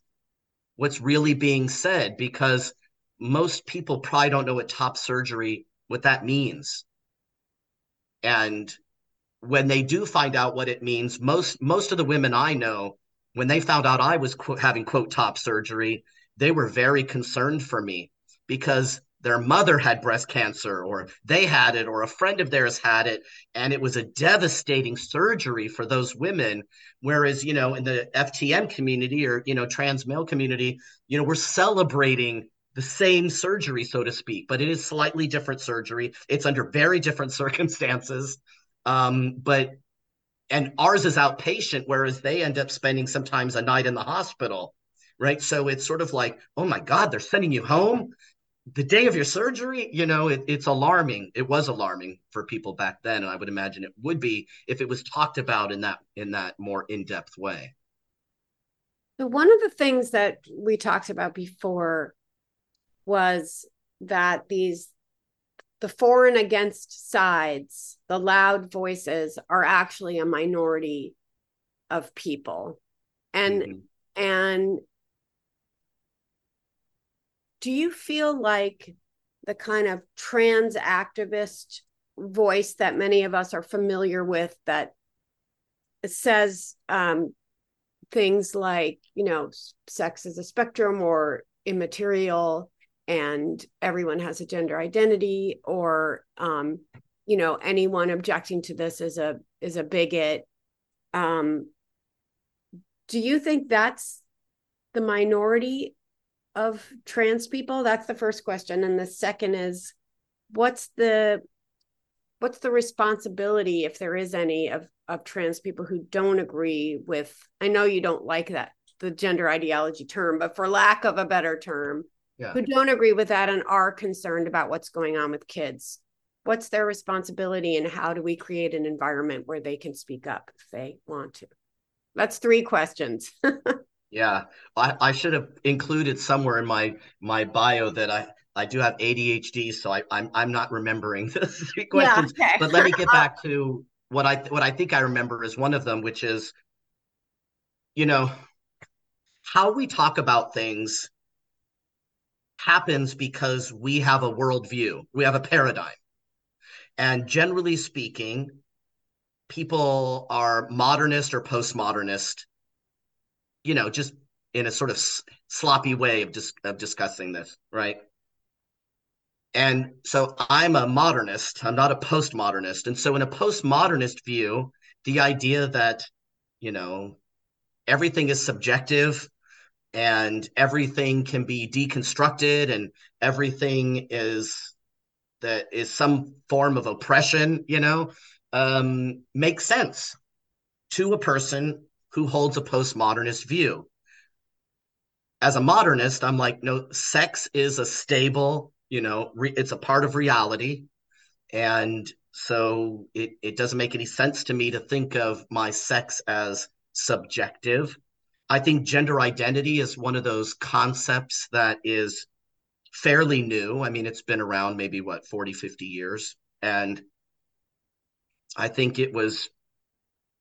what's really being said because most people probably don't know what top surgery what that means. And when they do find out what it means most most of the women i know when they found out i was quote, having quote top surgery they were very concerned for me because their mother had breast cancer or they had it or a friend of theirs had it. And it was a devastating surgery for those women. Whereas you know in the ftm community or you know trans male community you know we're celebrating the same surgery so to speak but it is slightly different surgery. It's under very different [LAUGHS] circumstances. Um, but and ours is outpatient whereas they end up spending sometimes a night in the hospital right? So it's sort of like, oh my God, they're sending you home the day of your surgery. You know, it, it's alarming. It was alarming for people back then, and I would imagine it would be if it was talked about in that in that more in depth way. So one of the things that we talked about before was that these the for and against sides, the loud voices are actually a minority of people. And mm-hmm. and do you feel like the kind of trans activist voice that many of us are familiar with that says um, things like you know sex is a spectrum or immaterial and everyone has a gender identity or um, you know anyone objecting to this is a is a bigot um, do you think that's the minority of trans people? That's the first question. And the second is what's the what's the responsibility if there is any of of trans people who don't agree with I know you don't like that the gender ideology term, but for lack of a better term, yeah. who don't agree with that and are concerned about what's going on with kids. What's their responsibility and how do we create an environment where they can speak up if they want to? That's three questions. [LAUGHS] Yeah, I, I should have included somewhere in my my bio that I I do have ADHD, so I, I'm I'm not remembering [LAUGHS] the three questions. Yeah, okay. But let me get [LAUGHS] back to what I what I think I remember is one of them, which is, you know, how we talk about things happens because we have a worldview, we have a paradigm, and generally speaking, people are modernist or postmodernist you know, just in a sort of sloppy way of just of discussing this, right? And so I'm a modernist, I'm not a postmodernist. And so in a postmodernist view, the idea that, you know, everything is subjective and everything can be deconstructed and everything is that is some form of oppression, you know, um, makes sense to a person who holds a postmodernist view. As a modernist, I'm like, no, sex is a stable, you know, re- it's a part of reality. And so it, it doesn't make any sense to me to think of my sex as subjective. I think gender identity is one of those concepts that is fairly new. I mean, it's been around maybe what, 40, 50 years. And I think it was,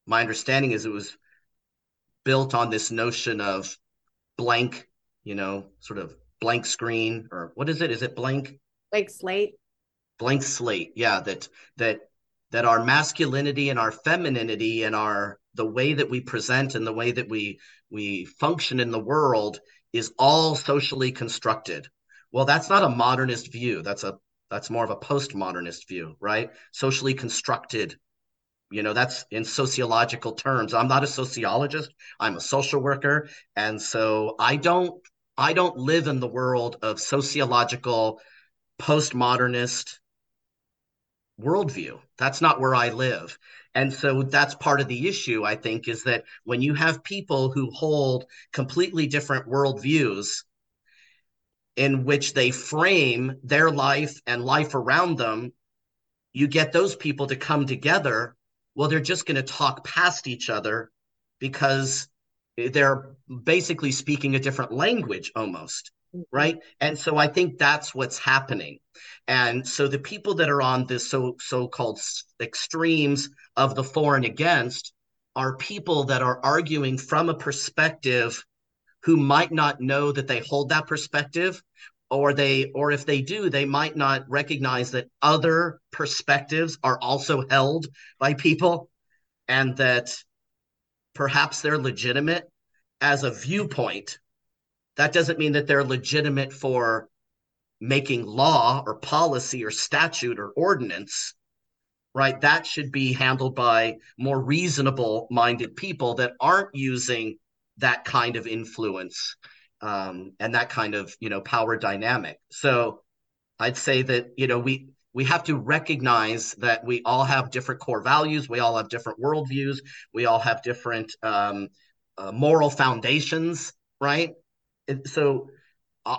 my understanding is it was built on this notion of blank, you know, sort of blank screen or what is it? Is it blank? Blank slate. Blank slate. Yeah, that that that our masculinity and our femininity and our the way that we present and the way that we we function in the world is all socially constructed. Well, that's not a modernist view. That's a that's more of a postmodernist view, right? Socially constructed you know that's in sociological terms i'm not a sociologist i'm a social worker and so i don't i don't live in the world of sociological postmodernist worldview that's not where i live and so that's part of the issue i think is that when you have people who hold completely different worldviews in which they frame their life and life around them you get those people to come together well, they're just going to talk past each other because they're basically speaking a different language almost. Mm-hmm. Right. And so I think that's what's happening. And so the people that are on this so so called extremes of the for and against are people that are arguing from a perspective who might not know that they hold that perspective or they or if they do they might not recognize that other perspectives are also held by people and that perhaps they're legitimate as a viewpoint that doesn't mean that they're legitimate for making law or policy or statute or ordinance right that should be handled by more reasonable minded people that aren't using that kind of influence um, and that kind of you know power dynamic. So I'd say that you know we we have to recognize that we all have different core values, we all have different worldviews, we all have different um, uh, moral foundations, right? So uh,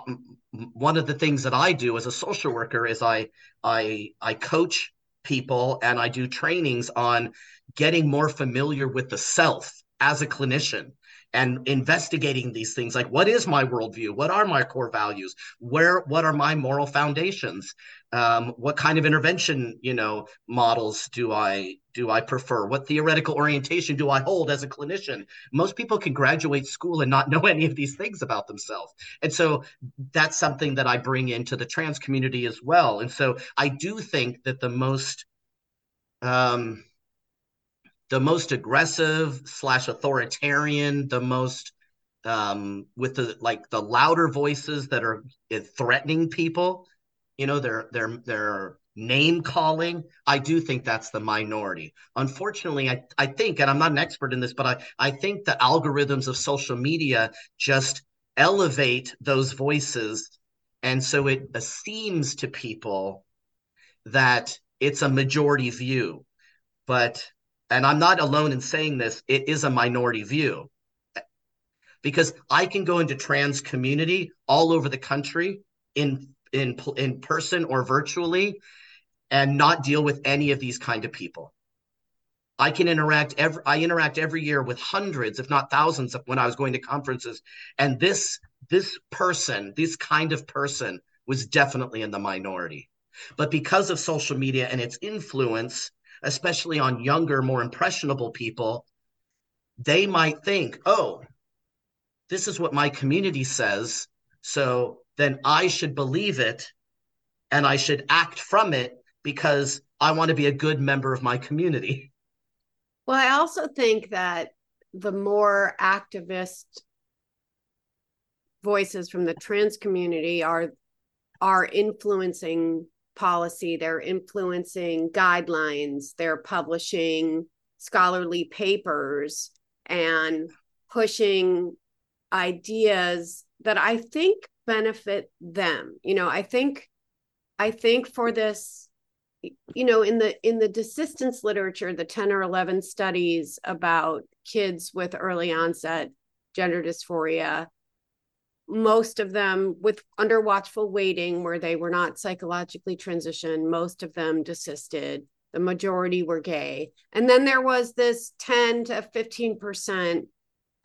one of the things that I do as a social worker is I I I coach people and I do trainings on getting more familiar with the self as a clinician and investigating these things like what is my worldview? What are my core values? Where what are my moral foundations? Um, what kind of intervention you know models do i do i prefer? What theoretical orientation do i hold as a clinician? Most people can graduate school and not [LAUGHS] know any of these things about themselves. And so that's something that i bring into the trans community as well. And so i do think that the most um, the most aggressive slash authoritarian, the most um, with the like the louder voices that are uh, threatening people. You know, they're they're they're name calling. I do think that's the minority. Unfortunately, I, I think, and I'm not an expert in this, but I, I think the algorithms of social media just elevate those voices. And so it seems to people that it's a majority view. But and I'm not alone in saying this, it is a minority view. Because I can go into trans community all over the country in in in person or virtually and not deal with any of these kind of people. I can interact every I interact every year with hundreds, if not thousands, of when I was going to conferences. And this this person, this kind of person, was definitely in the minority. But because of social media and its influence, especially on younger, more impressionable people, they might think, oh, this is what my community says. So then I should believe it and I should act from it because I want to be a good member of my community. Well, I also think that the more activist voices from the trans community are are influencing policy, they're influencing guidelines, they're publishing scholarly papers and pushing ideas that I think benefit them. You know, I think I think for this you know in the in the desistance literature the 10 or 11 studies about kids with early onset gender dysphoria most of them with under watchful waiting where they were not psychologically transitioned most of them desisted. The majority were gay. And then there was this 10 to 15%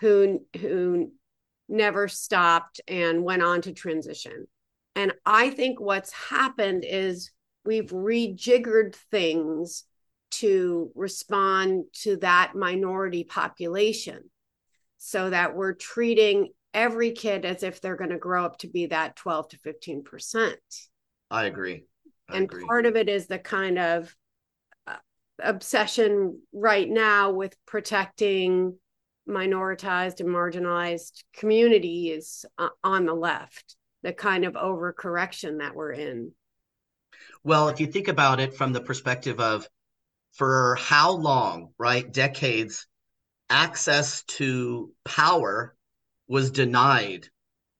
who who never stopped and went on to transition. And i think what's happened is we've rejiggered things to respond to that minority population so that we're treating every kid as if they're going to grow up to be that 12 to 15%. I agree. I and agree. part of it is the kind of uh, obsession right now with protecting minoritized and marginalized communities uh, on the left, the kind of overcorrection that we're in. Well, if you think about it from the perspective of for how long, right, decades, access to power was denied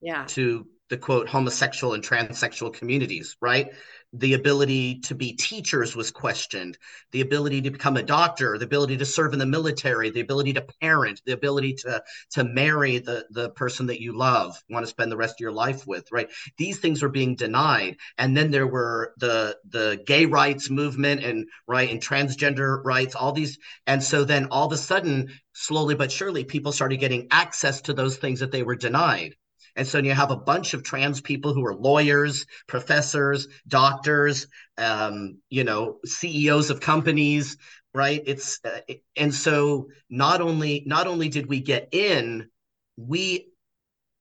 yeah. to the quote homosexual and transsexual communities, right? The ability to be teachers was questioned, the ability to become a doctor, the ability to serve in the military, the ability to parent, the ability to to marry the the person that you love, want to spend the rest of your life with, right? These things were being denied. And then there were the the gay rights movement and right and transgender rights, all these and so then all of a sudden slowly but surely people started getting access to those things that they were denied and so you have a bunch of trans people who are lawyers, professors, doctors, um, you know, CEOs of companies, right? It's uh, and so not only not only did we get in, we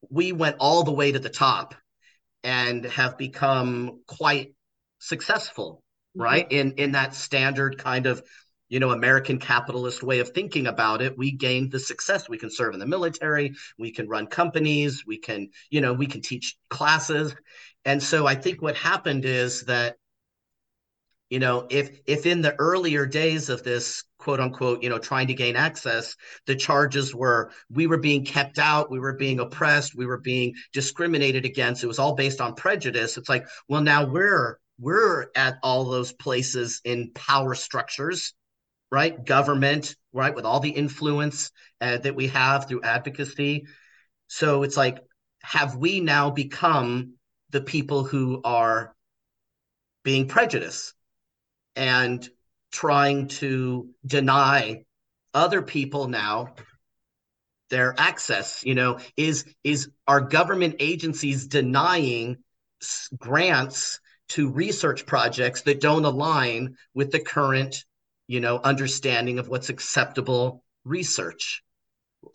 we went all the way to the top and have become quite successful, mm-hmm. right? In in that standard kind of you know american capitalist way of thinking about it we gained the success. We can serve in the military. We can run companies. We can you know we can teach classes. And so i think what happened is that you know if if in the earlier days of this quote unquote you know trying to gain access the charges were we were being kept out we were being oppressed we were being discriminated against. It was all based on prejudice. It's like well now we're we're at all those places in power structures right? Government, right? With all the influence uh, that we have through advocacy. So it's like, have we now become the people who are being prejudiced and trying to deny other people now their access you know is is our government agencies denying grants to research projects that don't align with the current you know, understanding of what's acceptable research?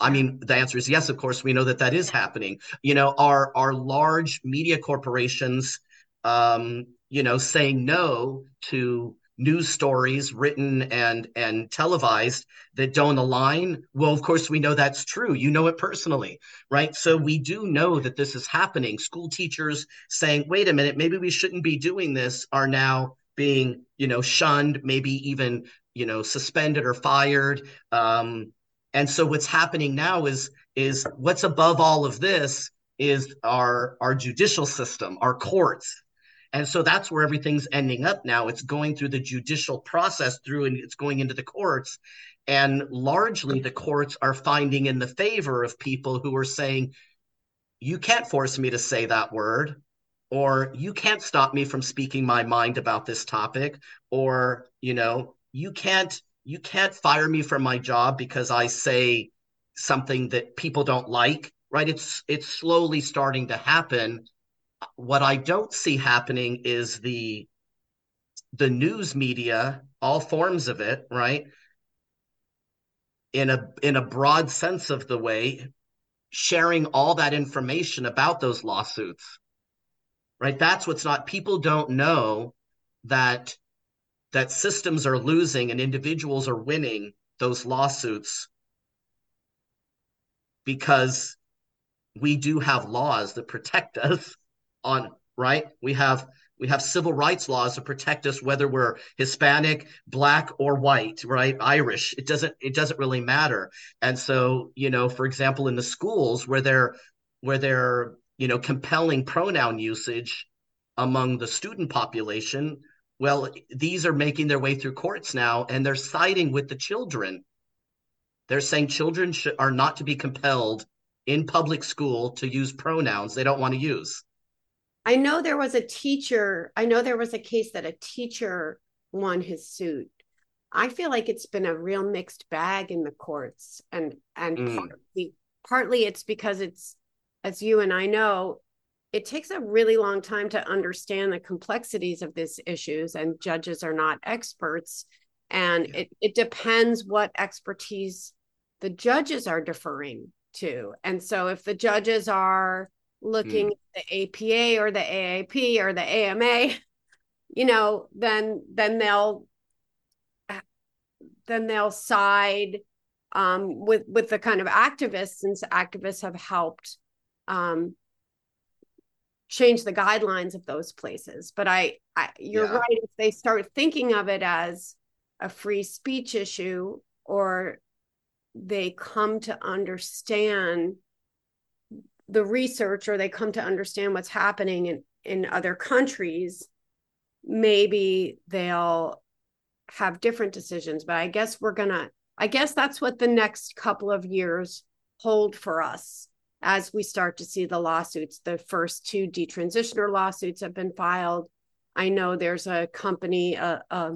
I mean, the answer is yes, of course. We know that that is happening. You know, are are large media corporations, um, you know, saying no to news stories written and and televised that don't align well of course we know that's true you know it personally right so we do know that this is happening school teachers saying wait a minute maybe we shouldn't be doing this are now being you know shunned maybe even you know suspended or fired. Um, and so what's happening now is is what's above all of this is our our judicial system our courts. And so that's where everything's ending up now. It's going through the judicial process through and it's going into the courts. And largely the courts are finding in the favor of people who are saying you can't force me to say that word or you can't stop me from speaking my mind about this topic or you know you can't you can't fire me from my job because I say something that people don't like, right? It's it's slowly starting to happen. What I don't see happening is the the news media, all forms of it, right? In a in a broad sense of the way, sharing all that information about those lawsuits. Right? That's what's not people don't know that that systems are losing and individuals are winning those lawsuits because we do have laws that protect us on right? We have we have civil rights laws to protect us whether we're hispanic black or white right? Irish. It doesn't it doesn't really matter. And so you know for example in the schools where they're where they're you know compelling pronoun usage among the student population well, these are making their way through courts now, and they're siding with the children. They're saying children should, are not to be compelled in public school to use pronouns they don't want to use. I know there was a teacher, I know there was a case that a teacher won his suit. I feel like it's been a real mixed bag in the courts and and mm. partly, partly it's because it's as you and I know it takes a really long time to understand the complexities of these issues and judges are not experts and yeah. it, it depends what expertise the judges are deferring to and so if the judges are looking mm. at the apa or the aap or the ama [LAUGHS] you know then then they'll [SIGHS] then they'll side um, with with the kind of activists since activists have helped um, change the guidelines of those places but i, I you're yeah. right if they start thinking of it as a free speech issue or they come to understand the research or they come to understand what's happening in in other countries maybe they'll have different decisions but i guess we're gonna i guess that's what the next couple of years hold for us as we start to see the lawsuits. The first two detransitioner lawsuits have been filed. I know there's a company, a, a,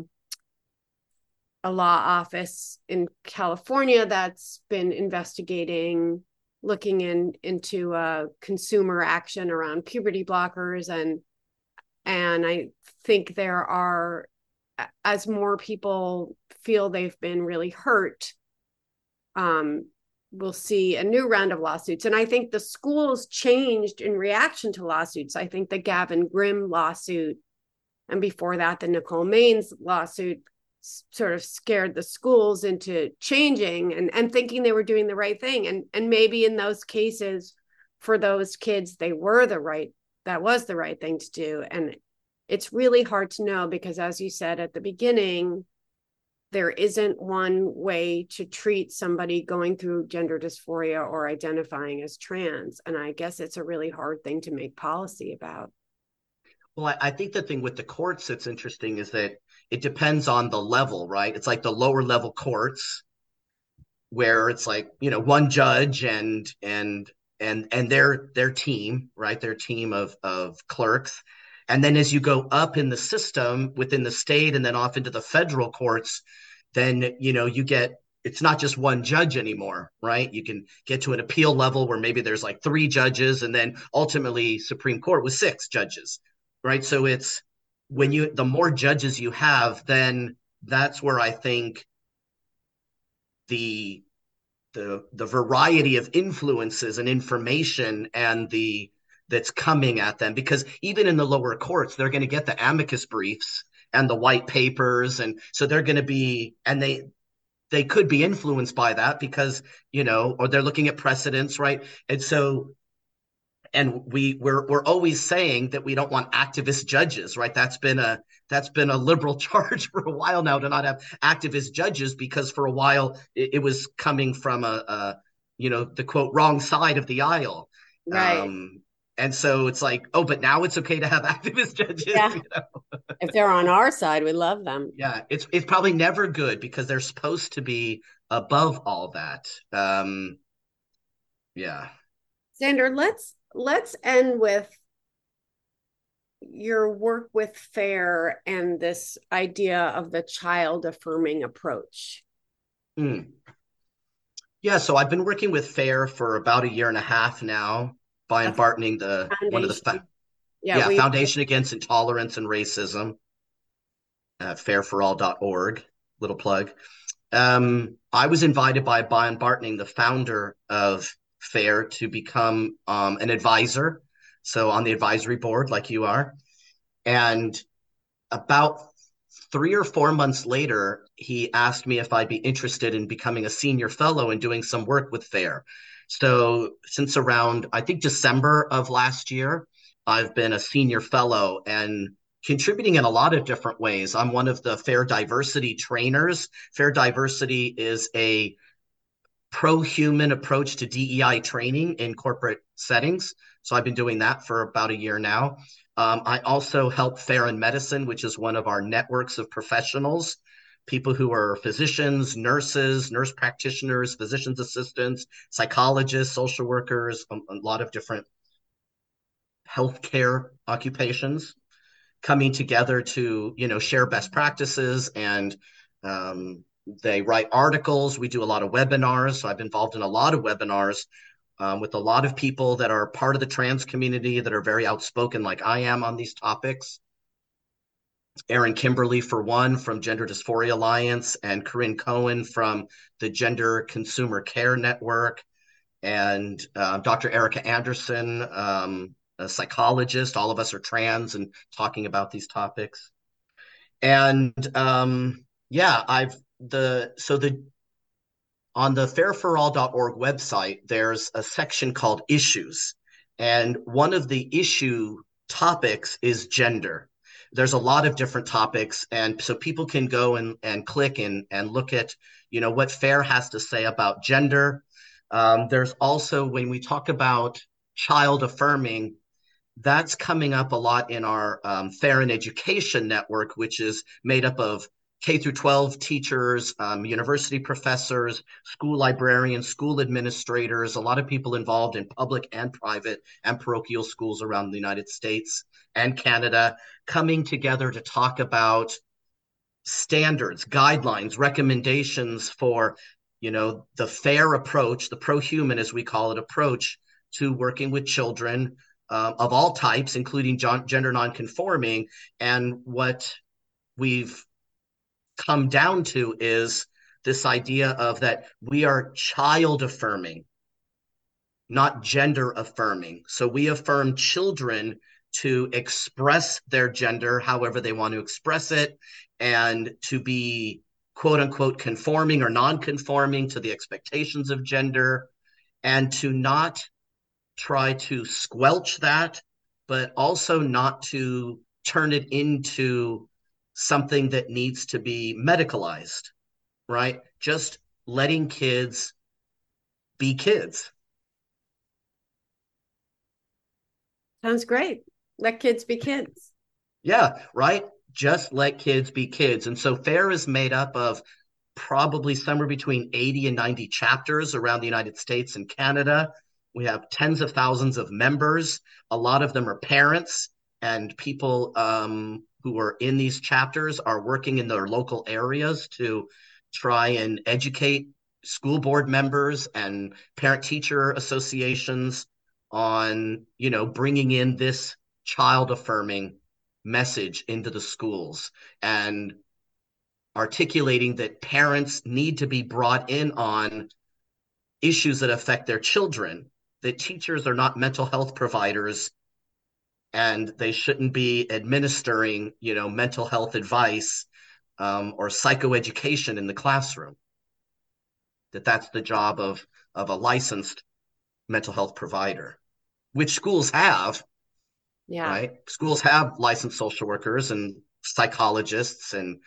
a law office in California that's been investigating, looking in into uh, consumer action around puberty blockers, and and I think there are, as more people feel they've been really hurt, um, we'll see a new round of lawsuits. And I think the schools changed in reaction to lawsuits. I think the Gavin Grimm lawsuit, and before that, the Nicole Maines lawsuit sort of scared the schools into changing and, and thinking they were doing the right thing. And, and maybe in those cases, for those kids, they were the right, that was the right thing to do. And it's really hard to know because, as you said at the beginning, there isn't one way to treat somebody going through gender dysphoria or identifying as trans. And I guess it's a really hard thing to make policy about. Well, I, think the thing with the courts that's interesting is that it depends on the level, right? It's like the lower level courts where it's like, you know, one judge and and and and their their team, right? Their team of of clerks. And then as you go up in the system within the state and then off into the federal courts, then you know you get it's not just one judge anymore, right? You can get to an appeal level where maybe there's like three judges, and then ultimately Supreme Court with six judges, right? So it's when you the more judges you have, then that's where I think the the the variety of influences and information and the that's coming at them because even in the lower courts they're going to get the amicus briefs and the white papers and so they're going to be and they they could be influenced by that because you know or they're looking at precedents right? And so and we we're we're always saying that we don't want activist judges right? That's been a that's been a liberal [LAUGHS] charge for a while now to not have activist judges because for a while it, it was coming from a, a, you know the quote wrong side of the aisle. Right. Um, and so it's like, oh, but now it's okay to have [LAUGHS] activist judges. Yeah. You know? [LAUGHS] if they're on our side, we love them. Yeah, it's it's probably never good because they're supposed to be above all that. Um, yeah. Zander, let's let's end with your work with FAIR and this idea of the child affirming approach. Mm. Yeah, so I've been working with FAIR for about a year and a half now by Bartning, the Foundation. one of the yeah, yeah we, Foundation Against Intolerance and Racism at fairforall.org. Little plug. Um, I was invited by Bion Bartning, the founder of FAIR, to become um, an advisor. So on the advisory board, like you are. And about three or four months later, he asked me if I'd be interested in becoming a senior fellow and doing some work with FAIR. So since around, I think December of last year, I've been a senior fellow and contributing in a lot of different ways. I'm one of the Fair Diversity trainers. Fair Diversity is a pro human approach to DEI training in corporate settings. So I've been doing that for about a year now. Um, I also help Fair in Medicine, which is one of our networks of professionals, people who are physicians, nurses, nurse practitioners, physician's assistants, psychologists, social workers, a, a lot of different healthcare occupations coming together to you know share best practices and um, they write articles. We do a lot of webinars. So i've been involved in a lot of webinars um, with a lot of people that are part of the trans community that are very outspoken like i am on these topics Aaron Kimberly, for one, from Gender Dysphoria Alliance, and Corinne Cohn from the Gender Consumer Care Network, and uh, Dr. Erica Anderson, um, a psychologist. All of us are trans and talking about these topics. And um, yeah, I've the so the on the fairforall.org website, there's a section called issues. And one of the issue topics is gender. There's a lot of different topics. And so people can go and, and click and, and look at, you know, what FAIR has to say about gender. Um, there's also, when we talk about child affirming, that's coming up a lot in our um, Fair and Education network, which is made up of K through 12 teachers, um, university professors, school librarians, school administrators, a lot of people involved in public and private and parochial schools around the United States and Canada coming together to talk about standards, guidelines, recommendations for, you know, the fair approach, the pro-human, as we call it, approach to working with children uh, of all types, including gender nonconforming. And what we've come down to is this idea of that we are child affirming, not gender affirming. So we affirm children to express their gender however they want to express it and to be quote unquote conforming or non conforming to the expectations of gender and to not try to squelch that, but also not to turn it into something that needs to be medicalized, right? Just letting kids be kids. Sounds great. Let kids be kids. Yeah, right? Just let kids be kids. And so FAIR is made up of probably somewhere between 80 and 90 chapters around the United States and Canada. We have tens of thousands of members. A lot of them are parents and people um, who are in these chapters are working in their local areas to try and educate school board members and parent teacher associations on you know bringing in this child affirming message into the schools and articulating that parents need to be brought in on issues that affect their children that teachers are not mental health providers and they shouldn't be administering, you know, mental health advice um, or psychoeducation in the classroom. That that's the job of of a licensed mental health provider, which schools have. Yeah. Right. Schools have licensed social workers and psychologists, and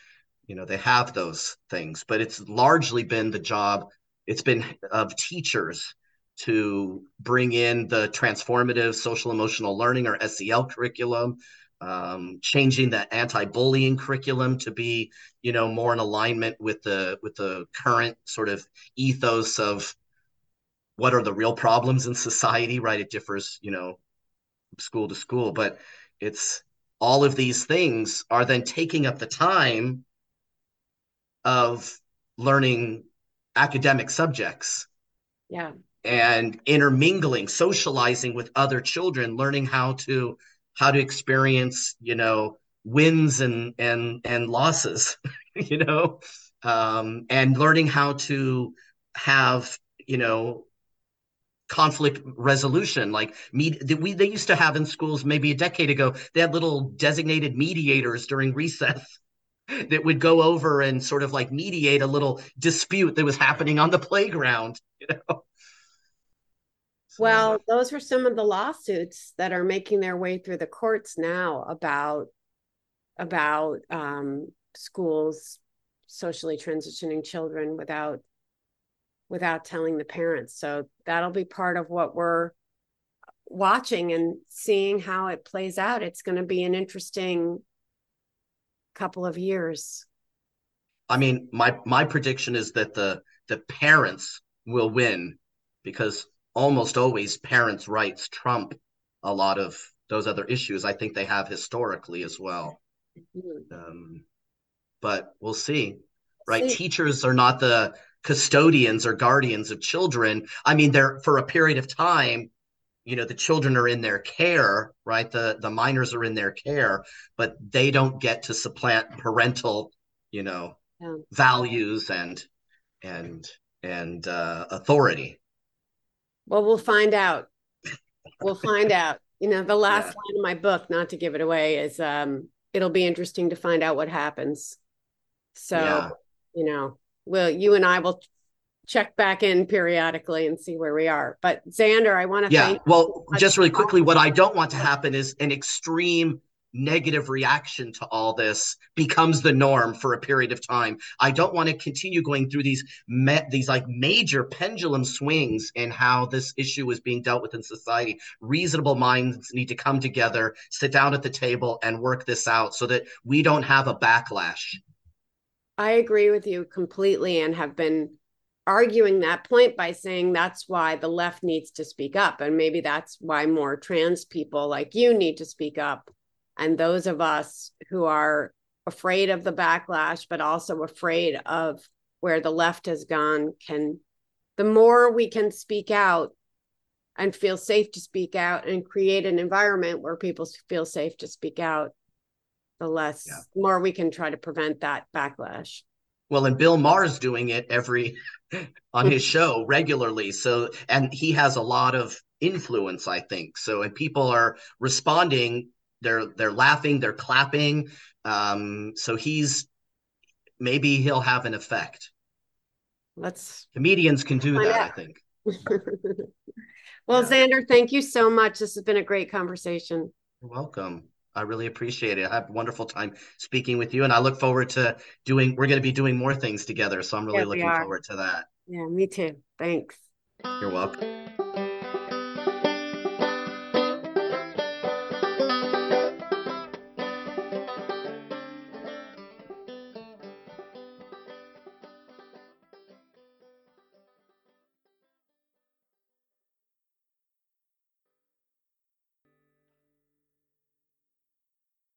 you know they have those things, but it's largely been the job. It's been of teachers to bring in the transformative social emotional learning or SEL curriculum, um, changing the anti-bullying curriculum to be, you know, more in alignment with the with the current sort of ethos of what are the real problems in society. Right, it differs, you know, school to school, but it's all of these things are then taking up the time of learning academic subjects. Yeah. And intermingling, socializing with other children, learning how to how to experience, you know, wins and and and losses, [LAUGHS] you know, um, and learning how to have, you know, conflict resolution. Like me we they used to have in schools maybe a decade ago they had little designated mediators during recess [LAUGHS] that would go over and sort of like mediate a little dispute that was happening on the playground [LAUGHS] you know well those are some of the lawsuits that are making their way through the courts now about about um, schools socially transitioning children without without telling the parents. So that'll be part of what we're watching and seeing how it plays out. It's going to be an interesting couple of years. I mean, my my prediction is that the the parents will win because almost always parents' rights trump a lot of those other issues. I think they have historically as well. Mm-hmm. Um, but we'll see. Right? See. Teachers are not the custodians or guardians of children. I mean, they're for a period of time, you know, the children are in their care, right? The the minors are in their care, but they don't get to supplant parental, you know, yeah. values and and and uh, authority. Well, we'll find out. We'll find [LAUGHS] out. You know, the last yeah. line of my book, not to give it away, is um, it'll be interesting to find out what happens. So, yeah. you know, well, you and I will check back in periodically and see where we are. But Zander, I want to yeah. well, just really quickly, what I don't want to happen is an extreme negative reaction to all this becomes the norm for a period of time. I don't want to continue going through these me- these like major pendulum swings in how this issue is being dealt with in society. Reasonable minds need to come together, sit down at the table and work this out so that we don't have a backlash. I agree with you completely and have been arguing that point by saying that's why the left needs to speak up and maybe that's why more trans people like you need to speak up and those of us who are afraid of the backlash but also afraid of where the left has gone can the more we can speak out and feel safe to speak out and create an environment where people feel safe to speak out the less yeah. more we can try to prevent that backlash. Well and bill maher's doing it every on his [LAUGHS] show regularly. So and he has a lot of influence i think. So and people are responding they're they're laughing they're clapping um so he's maybe he'll have an effect let's comedians can do that out. i think [LAUGHS] well yeah. zander thank you so much this has been a great conversation you're welcome I really appreciate it. I have a wonderful time speaking with you, and I look forward to doing. We're going to be doing more things together, so I'm really looking forward to that. Yeah, me too. Thanks. You're welcome.